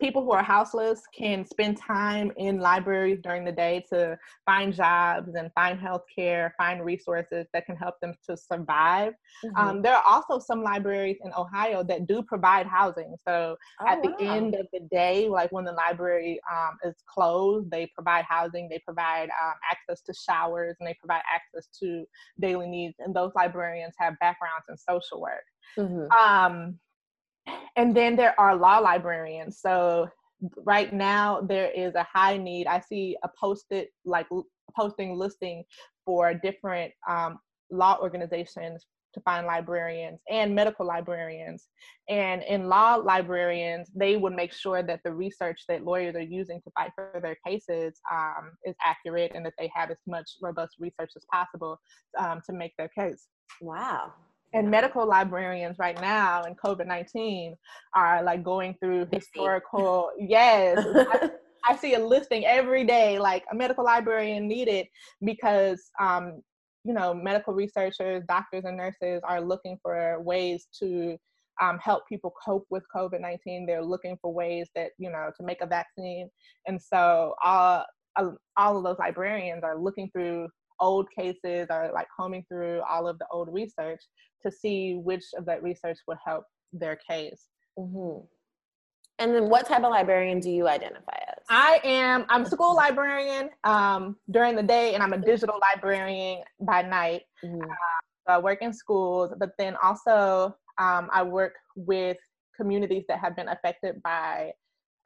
people who are houseless can spend time in libraries during the day to find jobs and find health care, find resources that can help them to survive. Mm-hmm. Um, there are also some libraries in Ohio that do provide housing. So oh, at the wow. end of the day, like when the library um, is closed, they provide housing, they provide um, access to showers, and they provide access to daily needs. And those librarians have backgrounds in social work. Mm-hmm. And then there are law librarians. So right now there is a high need. I see a posted like posting listing for different um, law organizations to find librarians and medical librarians. And in law librarians, they would make sure that the research that lawyers are using to fight for their cases um, is accurate and that they have as much robust research as possible um, to make their case. Wow and medical librarians right now in covid-19 are like going through historical yes I, I, see a listing every day like a medical librarian needed because um, you know medical researchers doctors and nurses are looking for ways to um, help people cope with covid-19 they're looking for ways that you know to make a vaccine. And so all, all of those librarians are looking through old cases or like combing through all of the old research to see which of that research would help their case. Mm-hmm. And then what type of librarian do you identify as? I am, I'm a school librarian um, during the day and I'm a digital librarian by night. Mm-hmm. Uh, so I work in schools, but then also um, I work with communities that have been affected by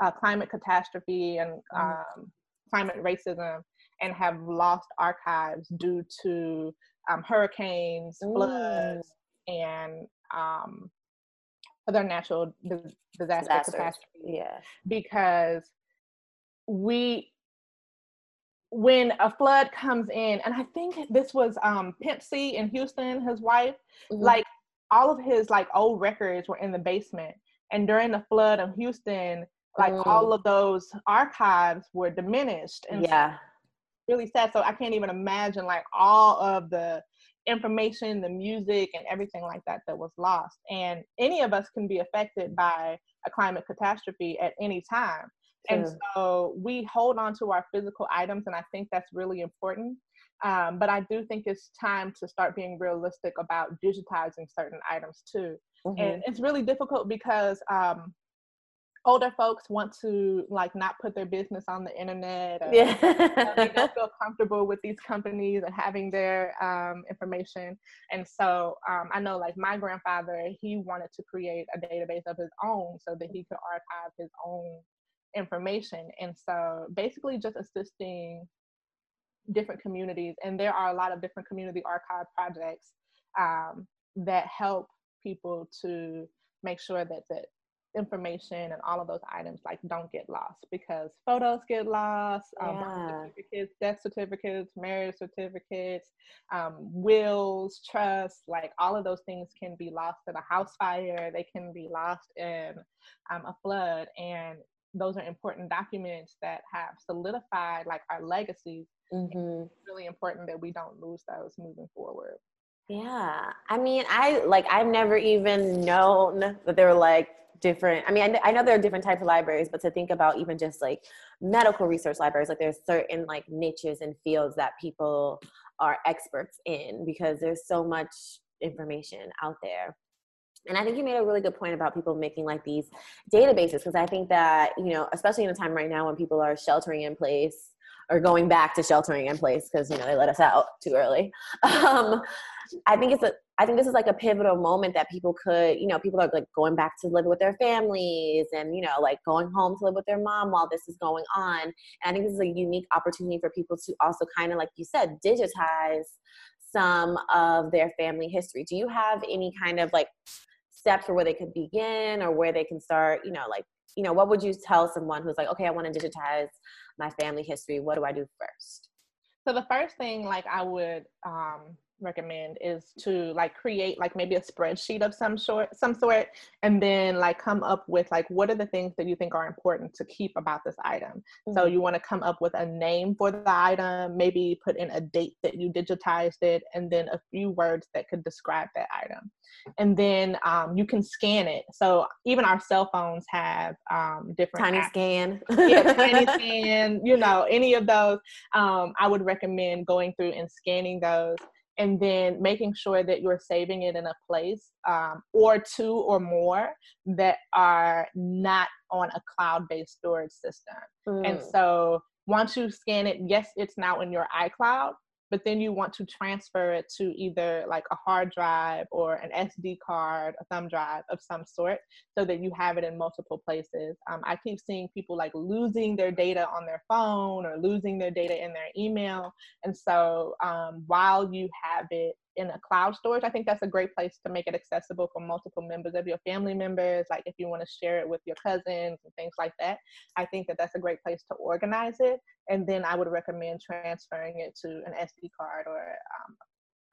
uh, climate catastrophe and mm-hmm. um, climate racism and have lost archives due to um, hurricanes, floods, and um, other natural disaster catastrophes. Yeah, because we when a flood comes in, and I think this was um, Pimp C in Houston, his wife, mm-hmm. like all of his like old records were in the basement, and during the flood of Houston, like mm. all of those archives were diminished, and yeah. So really sad. So I can't even imagine like all of the information, the music, and everything like that that was lost. And any of us can be affected by a climate catastrophe at any time. And so we hold on to our physical items, and I think that's really important. Um, but I do think it's time to start being realistic about digitizing certain items too. Mm-hmm. And it's really difficult because um, older folks want to like not put their business on the internet or, yeah. they don't feel comfortable with these companies and having their um, information and so um, i know like my grandfather he wanted to create a database of his own so that he could archive his own information and so basically just assisting different communities and there are a lot of different community archive projects um, that help people to make sure that that information and all of those items like don't get lost because photos get lost um, yeah. certificates death certificates marriage certificates um, wills trusts like all of those things can be lost in a house fire they can be lost in um, a flood and those are important documents that have solidified like our legacies mm-hmm. it's really important that we don't lose those moving forward yeah i mean i like i've never even known that there were like different i mean I, I know there are different types of libraries but to think about even just like medical research libraries like there's certain like niches and fields that people are experts in because there's so much information out there and I think you made a really good point about people making like these databases because I think that, you know, especially in a time right now when people are sheltering in place or going back to sheltering in place because, you know, they let us out too early. Um, I think it's a I think this is like a pivotal moment that people could, you know, people are like going back to live with their families and, you know, like going home to live with their mom while this is going on. And I think this is a unique opportunity for people to also kind of, like you said, digitize some of their family history. Do you have any kind of like steps for where they could begin or where they can start, you know, like, you know, what would you tell someone who's like, okay, I want to digitize my family history. What do I do first? So the first thing like I would um recommend is to like create like maybe a spreadsheet of some sort some sort and then like come up with like what are the things that you think are important to keep about this item. Mm-hmm. so you want to come up with a name for the item maybe put in a date that you digitized it and then a few words that could describe that item. And then um, you can scan it. So even our cell phones have um, different tiny apps. scan. Yeah tiny scan you know any of those. Um, i would recommend going through and scanning those and then making sure that you're saving it in a place um, or two or more that are not on a cloud-based storage system. Mm. And so once you scan it, yes, it's now in your iCloud, but then you want to transfer it to either like a hard drive or an SD card, a thumb drive of some sort, so that you have it in multiple places. Um, I keep seeing people like losing their data on their phone or losing their data in their email. And so um, while you have it in a cloud storage, I think that's a great place to make it accessible for multiple members of your family members. Like if you want to share it with your cousins and things like that, I think that that's a great place to organize it. And then I would recommend transferring it to an SD card or um,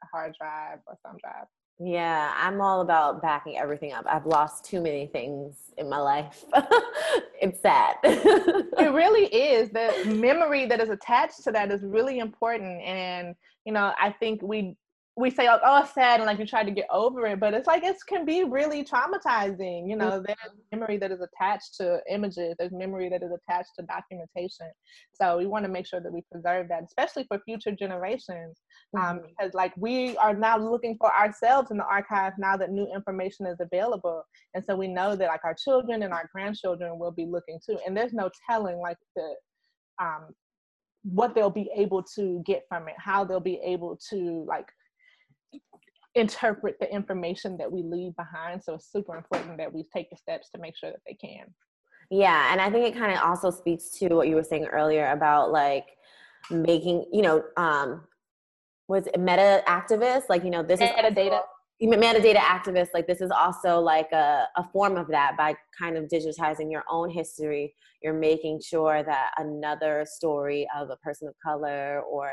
a hard drive or thumb drive. Yeah, I'm all about backing everything up. I've lost too many things in my life. it's sad. it really is. The memory that is attached to that is really important. And, you know, I think we we say like, oh it's sad and like you try to get over it but it's like it can be really traumatizing you know mm-hmm. there's memory that is attached to images there's memory that is attached to documentation so we want to make sure that we preserve that especially for future generations um, mm-hmm. because like we are now looking for ourselves in the archive now that new information is available and so we know that like our children and our grandchildren will be looking too and there's no telling like the um, what they'll be able to get from it how they'll be able to like interpret the information that we leave behind. So it's super important that we take the steps to make sure that they can. Yeah, and I think it kind of also speaks to what you were saying earlier about like making, you know, um was meta activists like you know this is metadata. is metadata activists like this is also like a, a form of that by kind of digitizing your own history. You're making sure that another story of a person of color or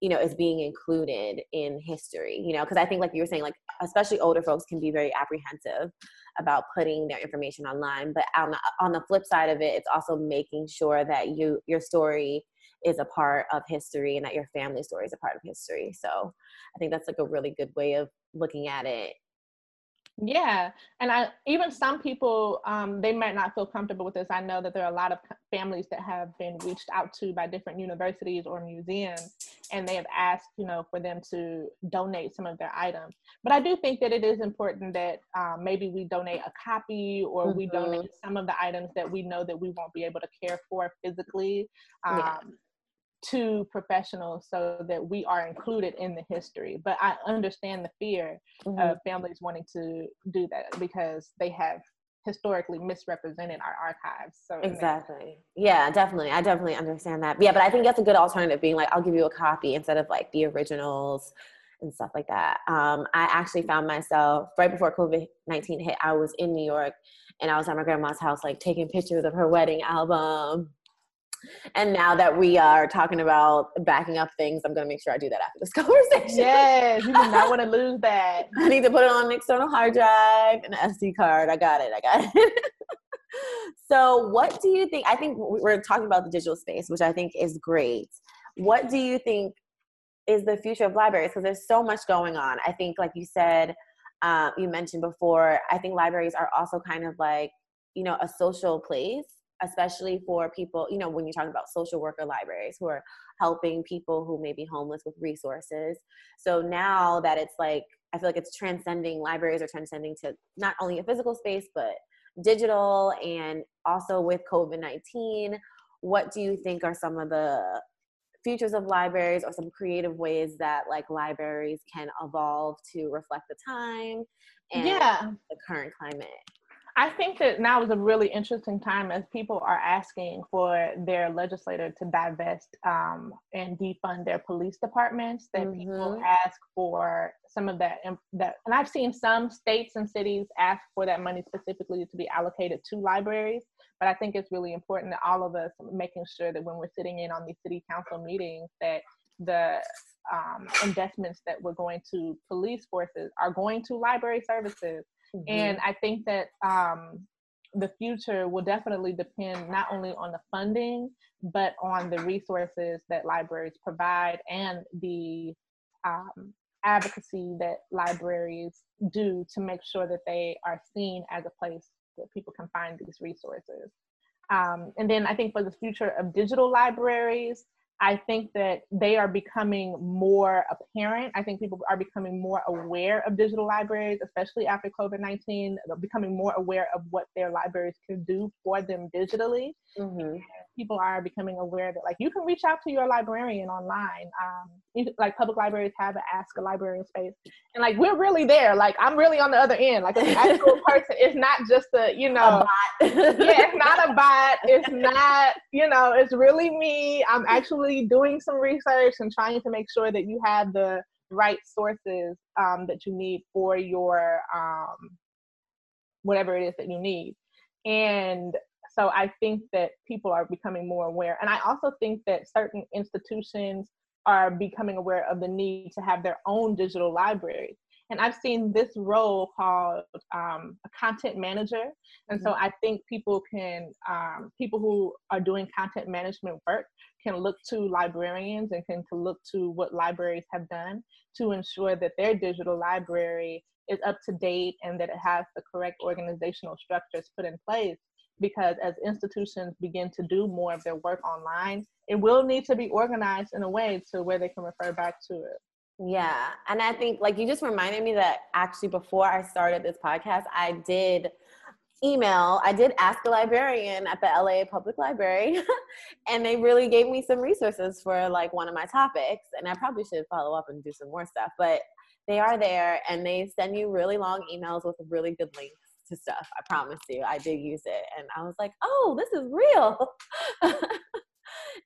you know is being included in history you know because i think like you were saying like especially older folks can be very apprehensive about putting their information online. But on the, on the flip side of it it's also making sure that you your story is a part of history and that your family story is a part of history so i think that's like a really good way of looking at it yeah, and I even some people um, they might not feel comfortable with this. I know that there are a lot of families that have been reached out to by different universities or museums, and they have asked, you know, for them to donate some of their items. But I do think that it is important that um, maybe we donate a copy or mm-hmm. we donate some of the items that we know that we won't be able to care for physically. Um, yeah to professionals so that we are included in the history. But I understand the fear mm-hmm. of families wanting to do that because they have historically misrepresented our archives. So exactly. Yeah, definitely. I definitely understand that. Yeah, but I think that's a good alternative being like, I'll give you a copy instead of like the originals and stuff like that. Um, I actually found myself right before COVID 19 hit, I was in New York and I was at my grandma's house, like taking pictures of her wedding album and now that we are talking about backing up things, I'm going to make sure I do that after this conversation. Yes, you do not want to lose that. I need to put it on an external hard drive and an SD card. I got it. I got it. so, what do you think? I think we're talking about the digital space, which I think is great. What do you think is the future of libraries? Because there's so much going on. I think, like you said, uh, you mentioned before, I think libraries are also kind of like, you know, a social place especially for people, you know, when you're talking about social worker libraries who are helping people who may be homeless with resources. So now that it's like, I feel like it's transcending, libraries are transcending to not only a physical space, but digital and also with COVID 19. What do you think are some of the futures of libraries or some creative ways that like libraries can evolve to reflect the time and yeah. the current climate? I think that now is a really interesting time as people are asking for their legislator to divest um, and defund their police departments. That mm-hmm. people ask for some of that, that, and I've seen some states and cities ask for that money specifically to be allocated to libraries. But I think it's really important that all of us making sure that when we're sitting in on these city council meetings, that the um, investments that we're going to police forces are going to library services Mm-hmm. And I think that um, the future will definitely depend not only on the funding, but on the resources that libraries provide and the um, advocacy that libraries do to make sure that they are seen as a place that people can find these resources. Um, and then I think for the future of digital libraries, I think that they are becoming more apparent. I think people are becoming more aware of digital libraries, especially after COVID 19, becoming more aware of what their libraries can do for them digitally. Mm-hmm. People are becoming aware that, like, you can reach out to your librarian online. Um, you, like, public libraries have an Ask a Librarian space. And, like, we're really there. Like, I'm really on the other end. Like, an actual person. It's not just a, you know, a yeah, it's not a bot. It's not, you know, it's really me. I'm actually doing some research and trying to make sure that you have the right sources um, that you need for your um, whatever it is that you need. And so I think that people are becoming more aware. And I also think that certain institutions are becoming aware of the need to have their own digital libraries. And I've seen this role called um, a content manager. And so mm-hmm. I think people can, um, people who are doing content management work can look to librarians and can to look to what libraries have done to ensure that their digital library is up to date and that it has the correct organizational structures put in place because as institutions begin to do more of their work online it will need to be organized in a way to where they can refer back to it yeah and i think like you just reminded me that actually before i started this podcast i did email, I did ask a librarian at the LA Public Library, and they really gave me some resources for like one of my topics. And I probably should follow up and do some more stuff, but they are there and they send you really long emails with really good links. To stuff. I promise you, I did use it, and I was like, oh, this is real.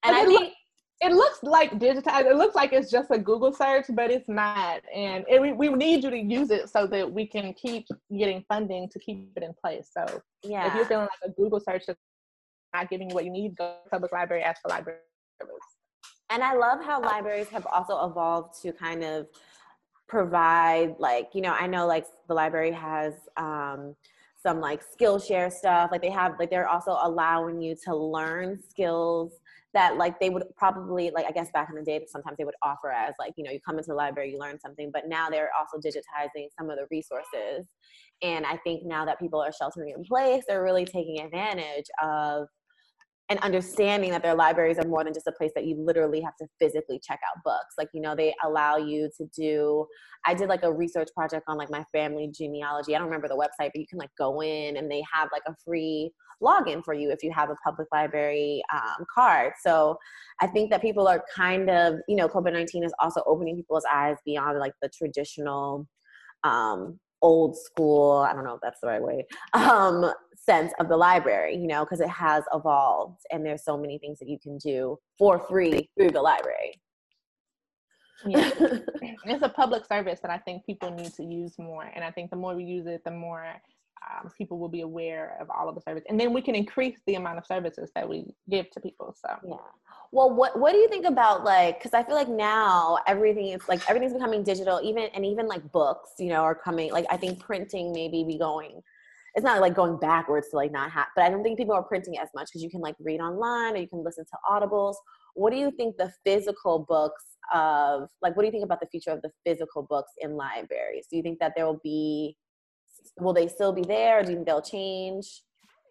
and I think it looks like digitized. It looks like it's just a Google search, but it's not. And it, we, we need you to use it so that we can keep getting funding to keep it in place. So yeah. if you're feeling like a Google search is not giving you what you need, go to public library, ask for library service. And I love how libraries have also evolved to kind of provide like, you know, I know like the library has um, some like Skillshare stuff. Like they have like they're also allowing you to learn skills that like they would probably like i guess back in the day sometimes they would offer as like you know you come into the library you learn something but now they're also digitizing some of the resources and i think now that people are sheltering in place they're really taking advantage of and understanding that their libraries are more than just a place that you literally have to physically check out books. Like you know they allow you to do i did like a research project on like my family genealogy. I don't remember the website but you can like go in and they have like a free login for you if you have a public library um, card. So i think that people are kind of you know covid-19 is also opening people's eyes beyond like the traditional um, old school i don't know if that's the right way um, sense of the library you know because it has evolved and there's so many things that you can do for free through the library. Yeah. It's a public service that i think people need to use more and i think the more we use it the more um, people will be aware of all of the services and then we can increase the amount of services that we give to people so yeah well, what what do you think about like? Because I feel like now everything is like everything's becoming digital. Even and even like books, you know, are coming. Like I think printing maybe be going. It's not like going backwards to like not have, but I don't think people are printing as much because you can like read online or you can listen to audibles. What do you think the physical books of like? What do you think about the future of the physical books in libraries? Do you think that there will be? Will they still be there? Or do you think they'll change?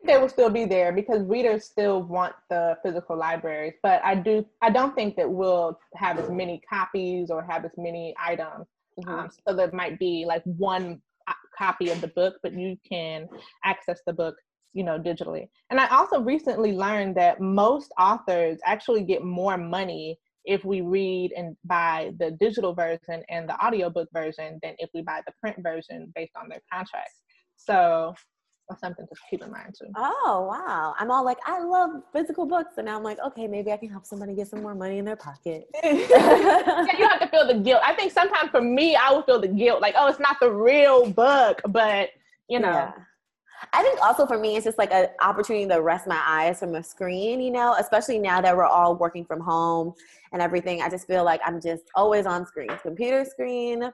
they will still be there because readers still want the physical libraries but i do i don't think that we'll have as many copies or have as many items mm-hmm. um, so there might be like one uh, copy of the book but you can access the book you know digitally and i also recently learned that most authors actually get more money if we read and buy the digital version and the audiobook version than if we buy the print version based on their contracts so or something to keep in mind too. Oh wow! I'm all like, I love physical books, and now I'm like, okay, maybe I can help somebody get some more money in their pocket. yeah, you have to feel the guilt. I think sometimes for me, I would feel the guilt, like, oh, it's not the real book, but you know. Yeah. I think also for me, it's just like an opportunity to rest my eyes from a screen, you know, especially now that we're all working from home and everything. I just feel like I'm just always on screen, computer screen,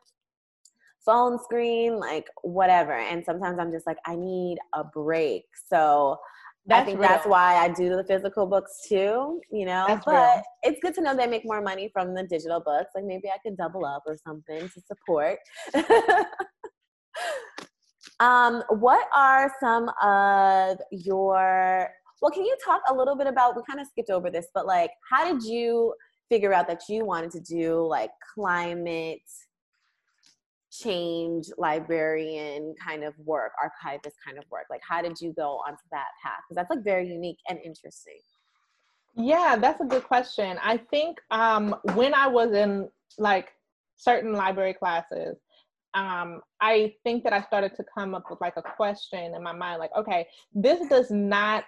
phone screen, like whatever. And sometimes I'm just like, I need a break. So that's I think real. that's why I do the physical books too, you know. That's but real. it's good to know they make more money from the digital books. Like maybe I could double up or something to support. um, what are some of your well, can you talk a little bit about we kind of skipped over this, but like how did you figure out that you wanted to do like climate change librarian kind of work, archivist kind of work? Like, how did you go onto that path? Because that's like very unique and interesting. Yeah, that's a good question. I think um, when I was in like certain library classes, um, I think that I started to come up with like a question in my mind, like, okay, this does not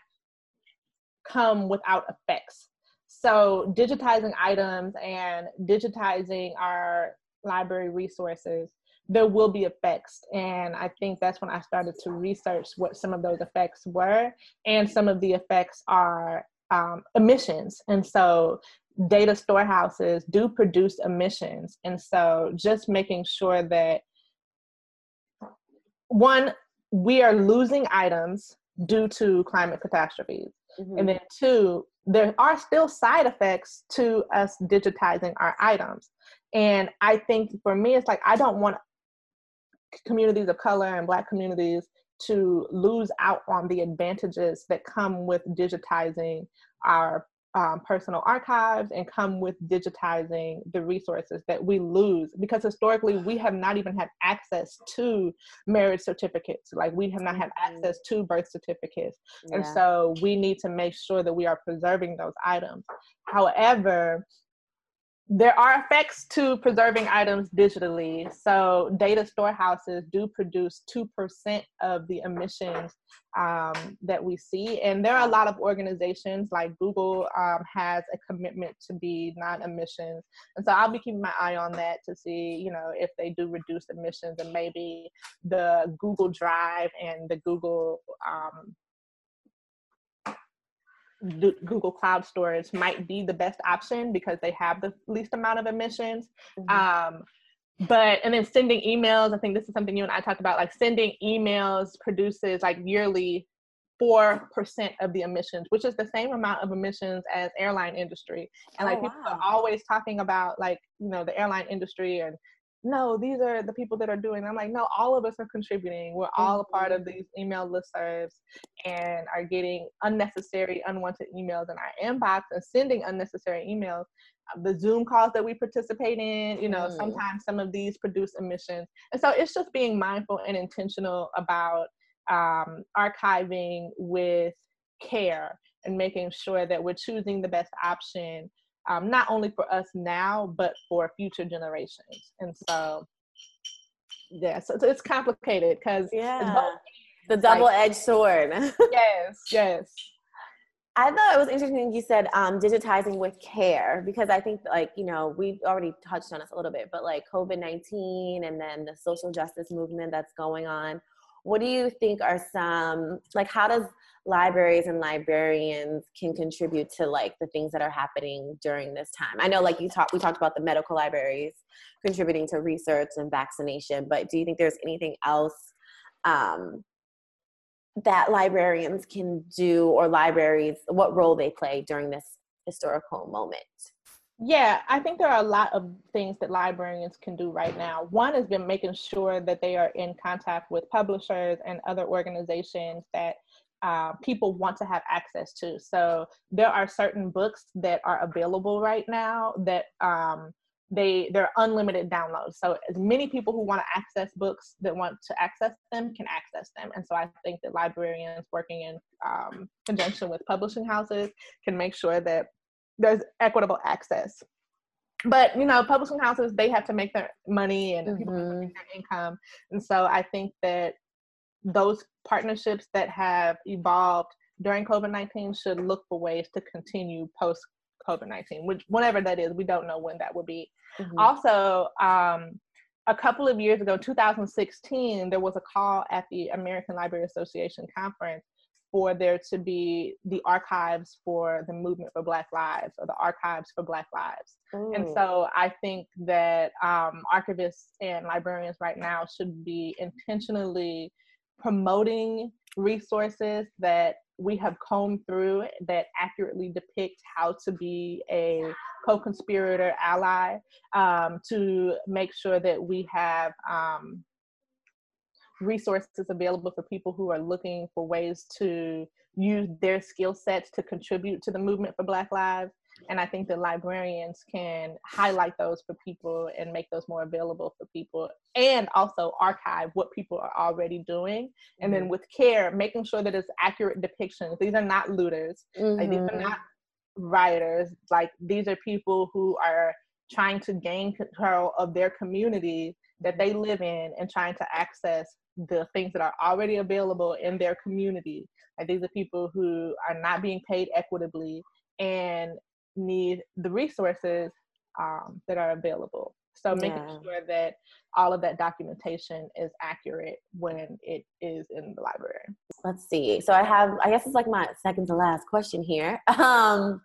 come without effects. So digitizing items and digitizing our library resources there will be effects. And I think that's when I started to research what some of those effects were. And some of the effects are um, emissions. And so data storehouses do produce emissions. And so just making sure that one, we are losing items due to climate catastrophes. Mm-hmm. And then two, there are still side effects to us digitizing our items. And I think for me, it's like I don't want communities of color and black communities to lose out on the advantages that come with digitizing our um, personal archives and come with digitizing the resources that we lose because historically we have not even had access to marriage certificates like we have not had mm-hmm. access to birth certificates yeah. and so we need to make sure that we are preserving those items however there are effects to preserving items digitally. So, data storehouses do produce 2% of the emissions um, that we see. And there are a lot of organizations like Google um, has a commitment to be non emissions. And so, I'll be keeping my eye on that to see, you know, if they do reduce emissions and maybe the Google Drive and the Google um, Google Cloud Storage might be the best option because they have the least amount of emissions. Mm-hmm. Um, but and then sending emails, I think this is something you and I talked about. Like sending emails produces like yearly four percent of the emissions, which is the same amount of emissions as airline industry. And like oh, people are always talking about like you know the airline industry and no, these are the people that are doing. I'm like, no, all of us are contributing. We're all a part of mm-hmm. these email listservs and are getting unnecessary, unwanted emails in our inbox and sending unnecessary emails. Uh, the Zoom calls that we participate in, you know, mm. sometimes some of these produce emissions. And so it's just being mindful and intentional about um, archiving with care and making sure that we're choosing the best option um, not only for us now, but for future generations. And so, yeah, so, so it's complicated because yeah, the double-edged like, sword. yes, yes. I thought it was interesting you said um, digitizing with care because I think like you know we've already touched on this a little bit, but like COVID nineteen and then the social justice movement that's going on. What do you think are some like how does libraries and librarians can contribute to like the things that are happening during this time i know like you talked we talked about the medical libraries contributing to research and vaccination but do you think there's anything else um, that librarians can do or libraries what role they play during this historical moment yeah, I think there are a lot of things that librarians can do right now. One has been making sure that they are in contact with publishers and other organizations that uh, people want to have access to. So there are certain books that are available right now that um, they they're unlimited downloads. So as many people who want to access books that want to access them can access them. And so I think that librarians working in um, conjunction with publishing houses can make sure that there's equitable access. But you know, publishing houses they have to make their money and mm-hmm. people their income, and so I think that those partnerships that have evolved during COVID 19 should look for ways to continue post COVID 19, which, whatever that is, we don't know when that will be. Mm-hmm. Also, um, a couple of years ago, 2016, there was a call at the American Library Association conference for there to be the archives for the movement for Black Lives or the archives for Black Lives. Ooh. And so I think that um, archivists and librarians right now should be intentionally promoting resources that we have combed through that accurately depict how to be a co-conspirator ally um, to make sure that we have um, resources available for people who are looking for ways to use their skill sets to contribute to the movement for black lives and i think that librarians can highlight those for people and make those more available for people and also archive what people are already doing and mm-hmm. then with care making sure that it's accurate depictions these are not looters mm-hmm. like these are mm-hmm. not rioters like these are people who are trying to gain control of their community that they live in and trying to access the things that are already available in their community like these are people who are not being paid equitably and need the resources um, that are available. So making yeah. sure that all of that documentation is accurate when it is in the library. Let's see. So I have, I guess it's like my second to last question here. Um,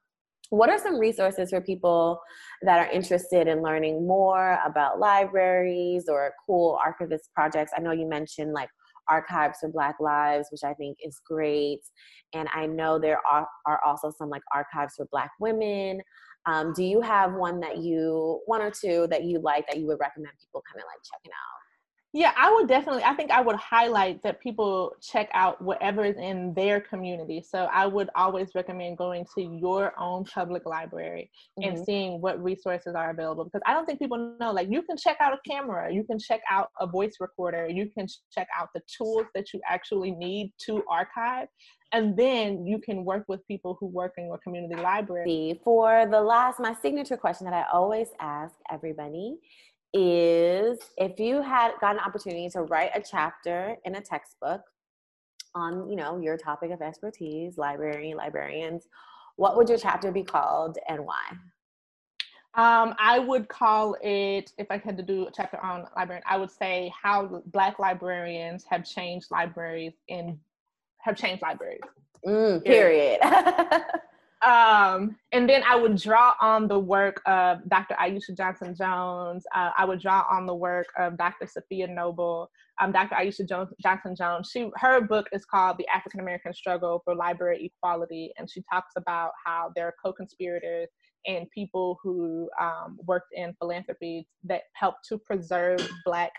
what are some resources for people that are interested in learning more about libraries or cool archivist projects? I know you mentioned like archives for Black Lives, which I think is great. And I know there are, are also some like archives for Black women. Um, do you have one that you, one or two that you like that you would recommend people kind of like checking out? Yeah, I would definitely. I think I would highlight that people check out whatever is in their community. So I would always recommend going to your own public library mm-hmm. and seeing what resources are available because I don't think people know. Like, you can check out a camera, you can check out a voice recorder, you can check out the tools that you actually need to archive. And then you can work with people who work in your community library. For the last, my signature question that I always ask everybody is if you had got an opportunity to write a chapter in a textbook on you know your topic of expertise library librarians what would your chapter be called and why um, I would call it, if I had to do a chapter on librarian, I would say how Black librarians have changed libraries in have changed libraries. Mm, period. Um, and then I would draw on the work of Dr. Aisha Johnson Jones. Uh, I would draw on the work of Dr. Safiya Noble. Um, Dr. Jones, Johnson Jones. She her book is called The African American Struggle for Library Equality, and she talks about how there are co-conspirators and people who um, worked in philanthropy that helped to preserve Black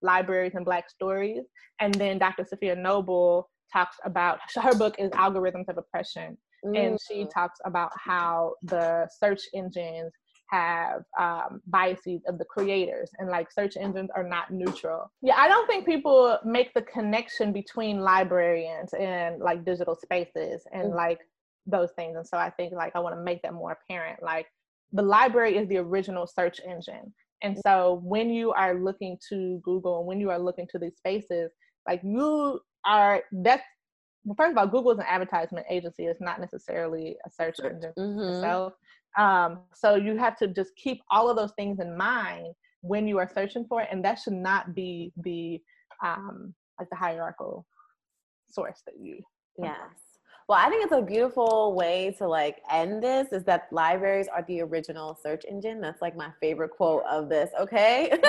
libraries and Black stories. And then Dr. Safiya Noble talks about her book is Algorithms of Oppression Mm. And she talks about how the search engines have um, biases of the creators and like search engines are not neutral. Yeah, I don't think people make the connection between librarians and like digital spaces and mm. like those things. And so I think like I want to make that more apparent. Like the library is the original search engine. And mm. so when you are looking to Google and when you are looking to these spaces, like you are that's well, first of all, Google is an advertisement agency. It's not necessarily a search engine mm-hmm. itself. Um, so you have to just keep all of those things in mind when you are searching for it, and that should not be the um, like the hierarchical source that you. Yes. Well, I think it's a beautiful way to like end this is that libraries are the original search engine. That's like my favorite quote of this. Okay.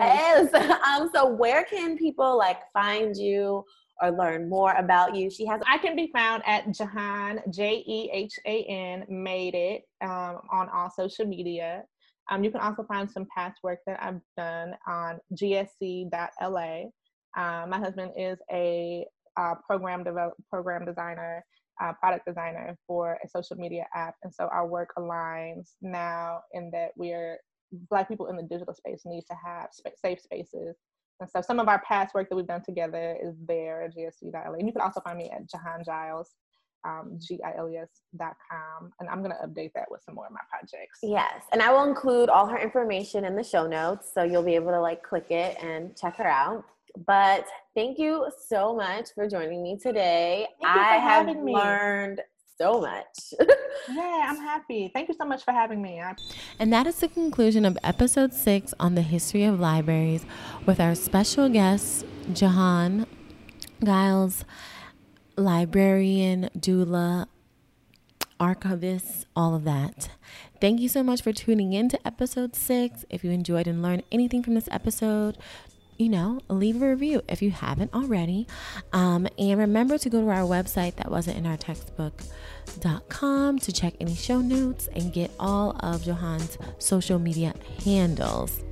Yes. um, so where can people like find you or learn more about you, she has. I can be found at Jehan, J E H A N made it um, on all social media. Um, you can also find some past work that I've done on gsc.la. Um, my husband is a uh, program develop program designer, uh, product designer for a social media app, and so our work aligns now in that we are Black people in the digital space need to have sp- safe spaces and so some of our past work that we've done together is there at gsc.la. And you can also find me at Jehan Giles, um, G-I-L-E-S.com. And I'm going to update that with some more of my projects. Yes. And I will include all her information in the show notes. So you'll be able to like click it and check her out. But thank you so much for joining me today. I have learned so much. yeah, I'm happy. Thank you so much for having me. I- and that is the conclusion of episode six on the history of libraries with our special guest, Jehan Giles, librarian, doula, archivist, all of that. Thank you so much for tuning in to episode six. If you enjoyed and learned anything from this episode, you know, leave a review if you haven't already. Um, and remember to go to our website that wasn't in our textbook.com to check any show notes and get all of Jehan's social media handles.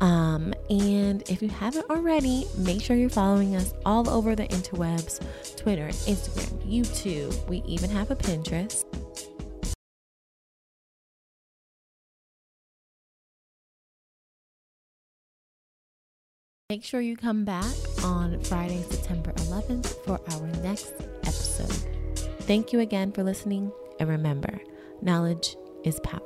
Um, and if you haven't already, make sure you're following us all over the interwebs Twitter, Instagram, YouTube. We even have a Pinterest. Make sure you come back on Friday, September 11th for our next episode. Thank you again for listening, and remember, knowledge is power.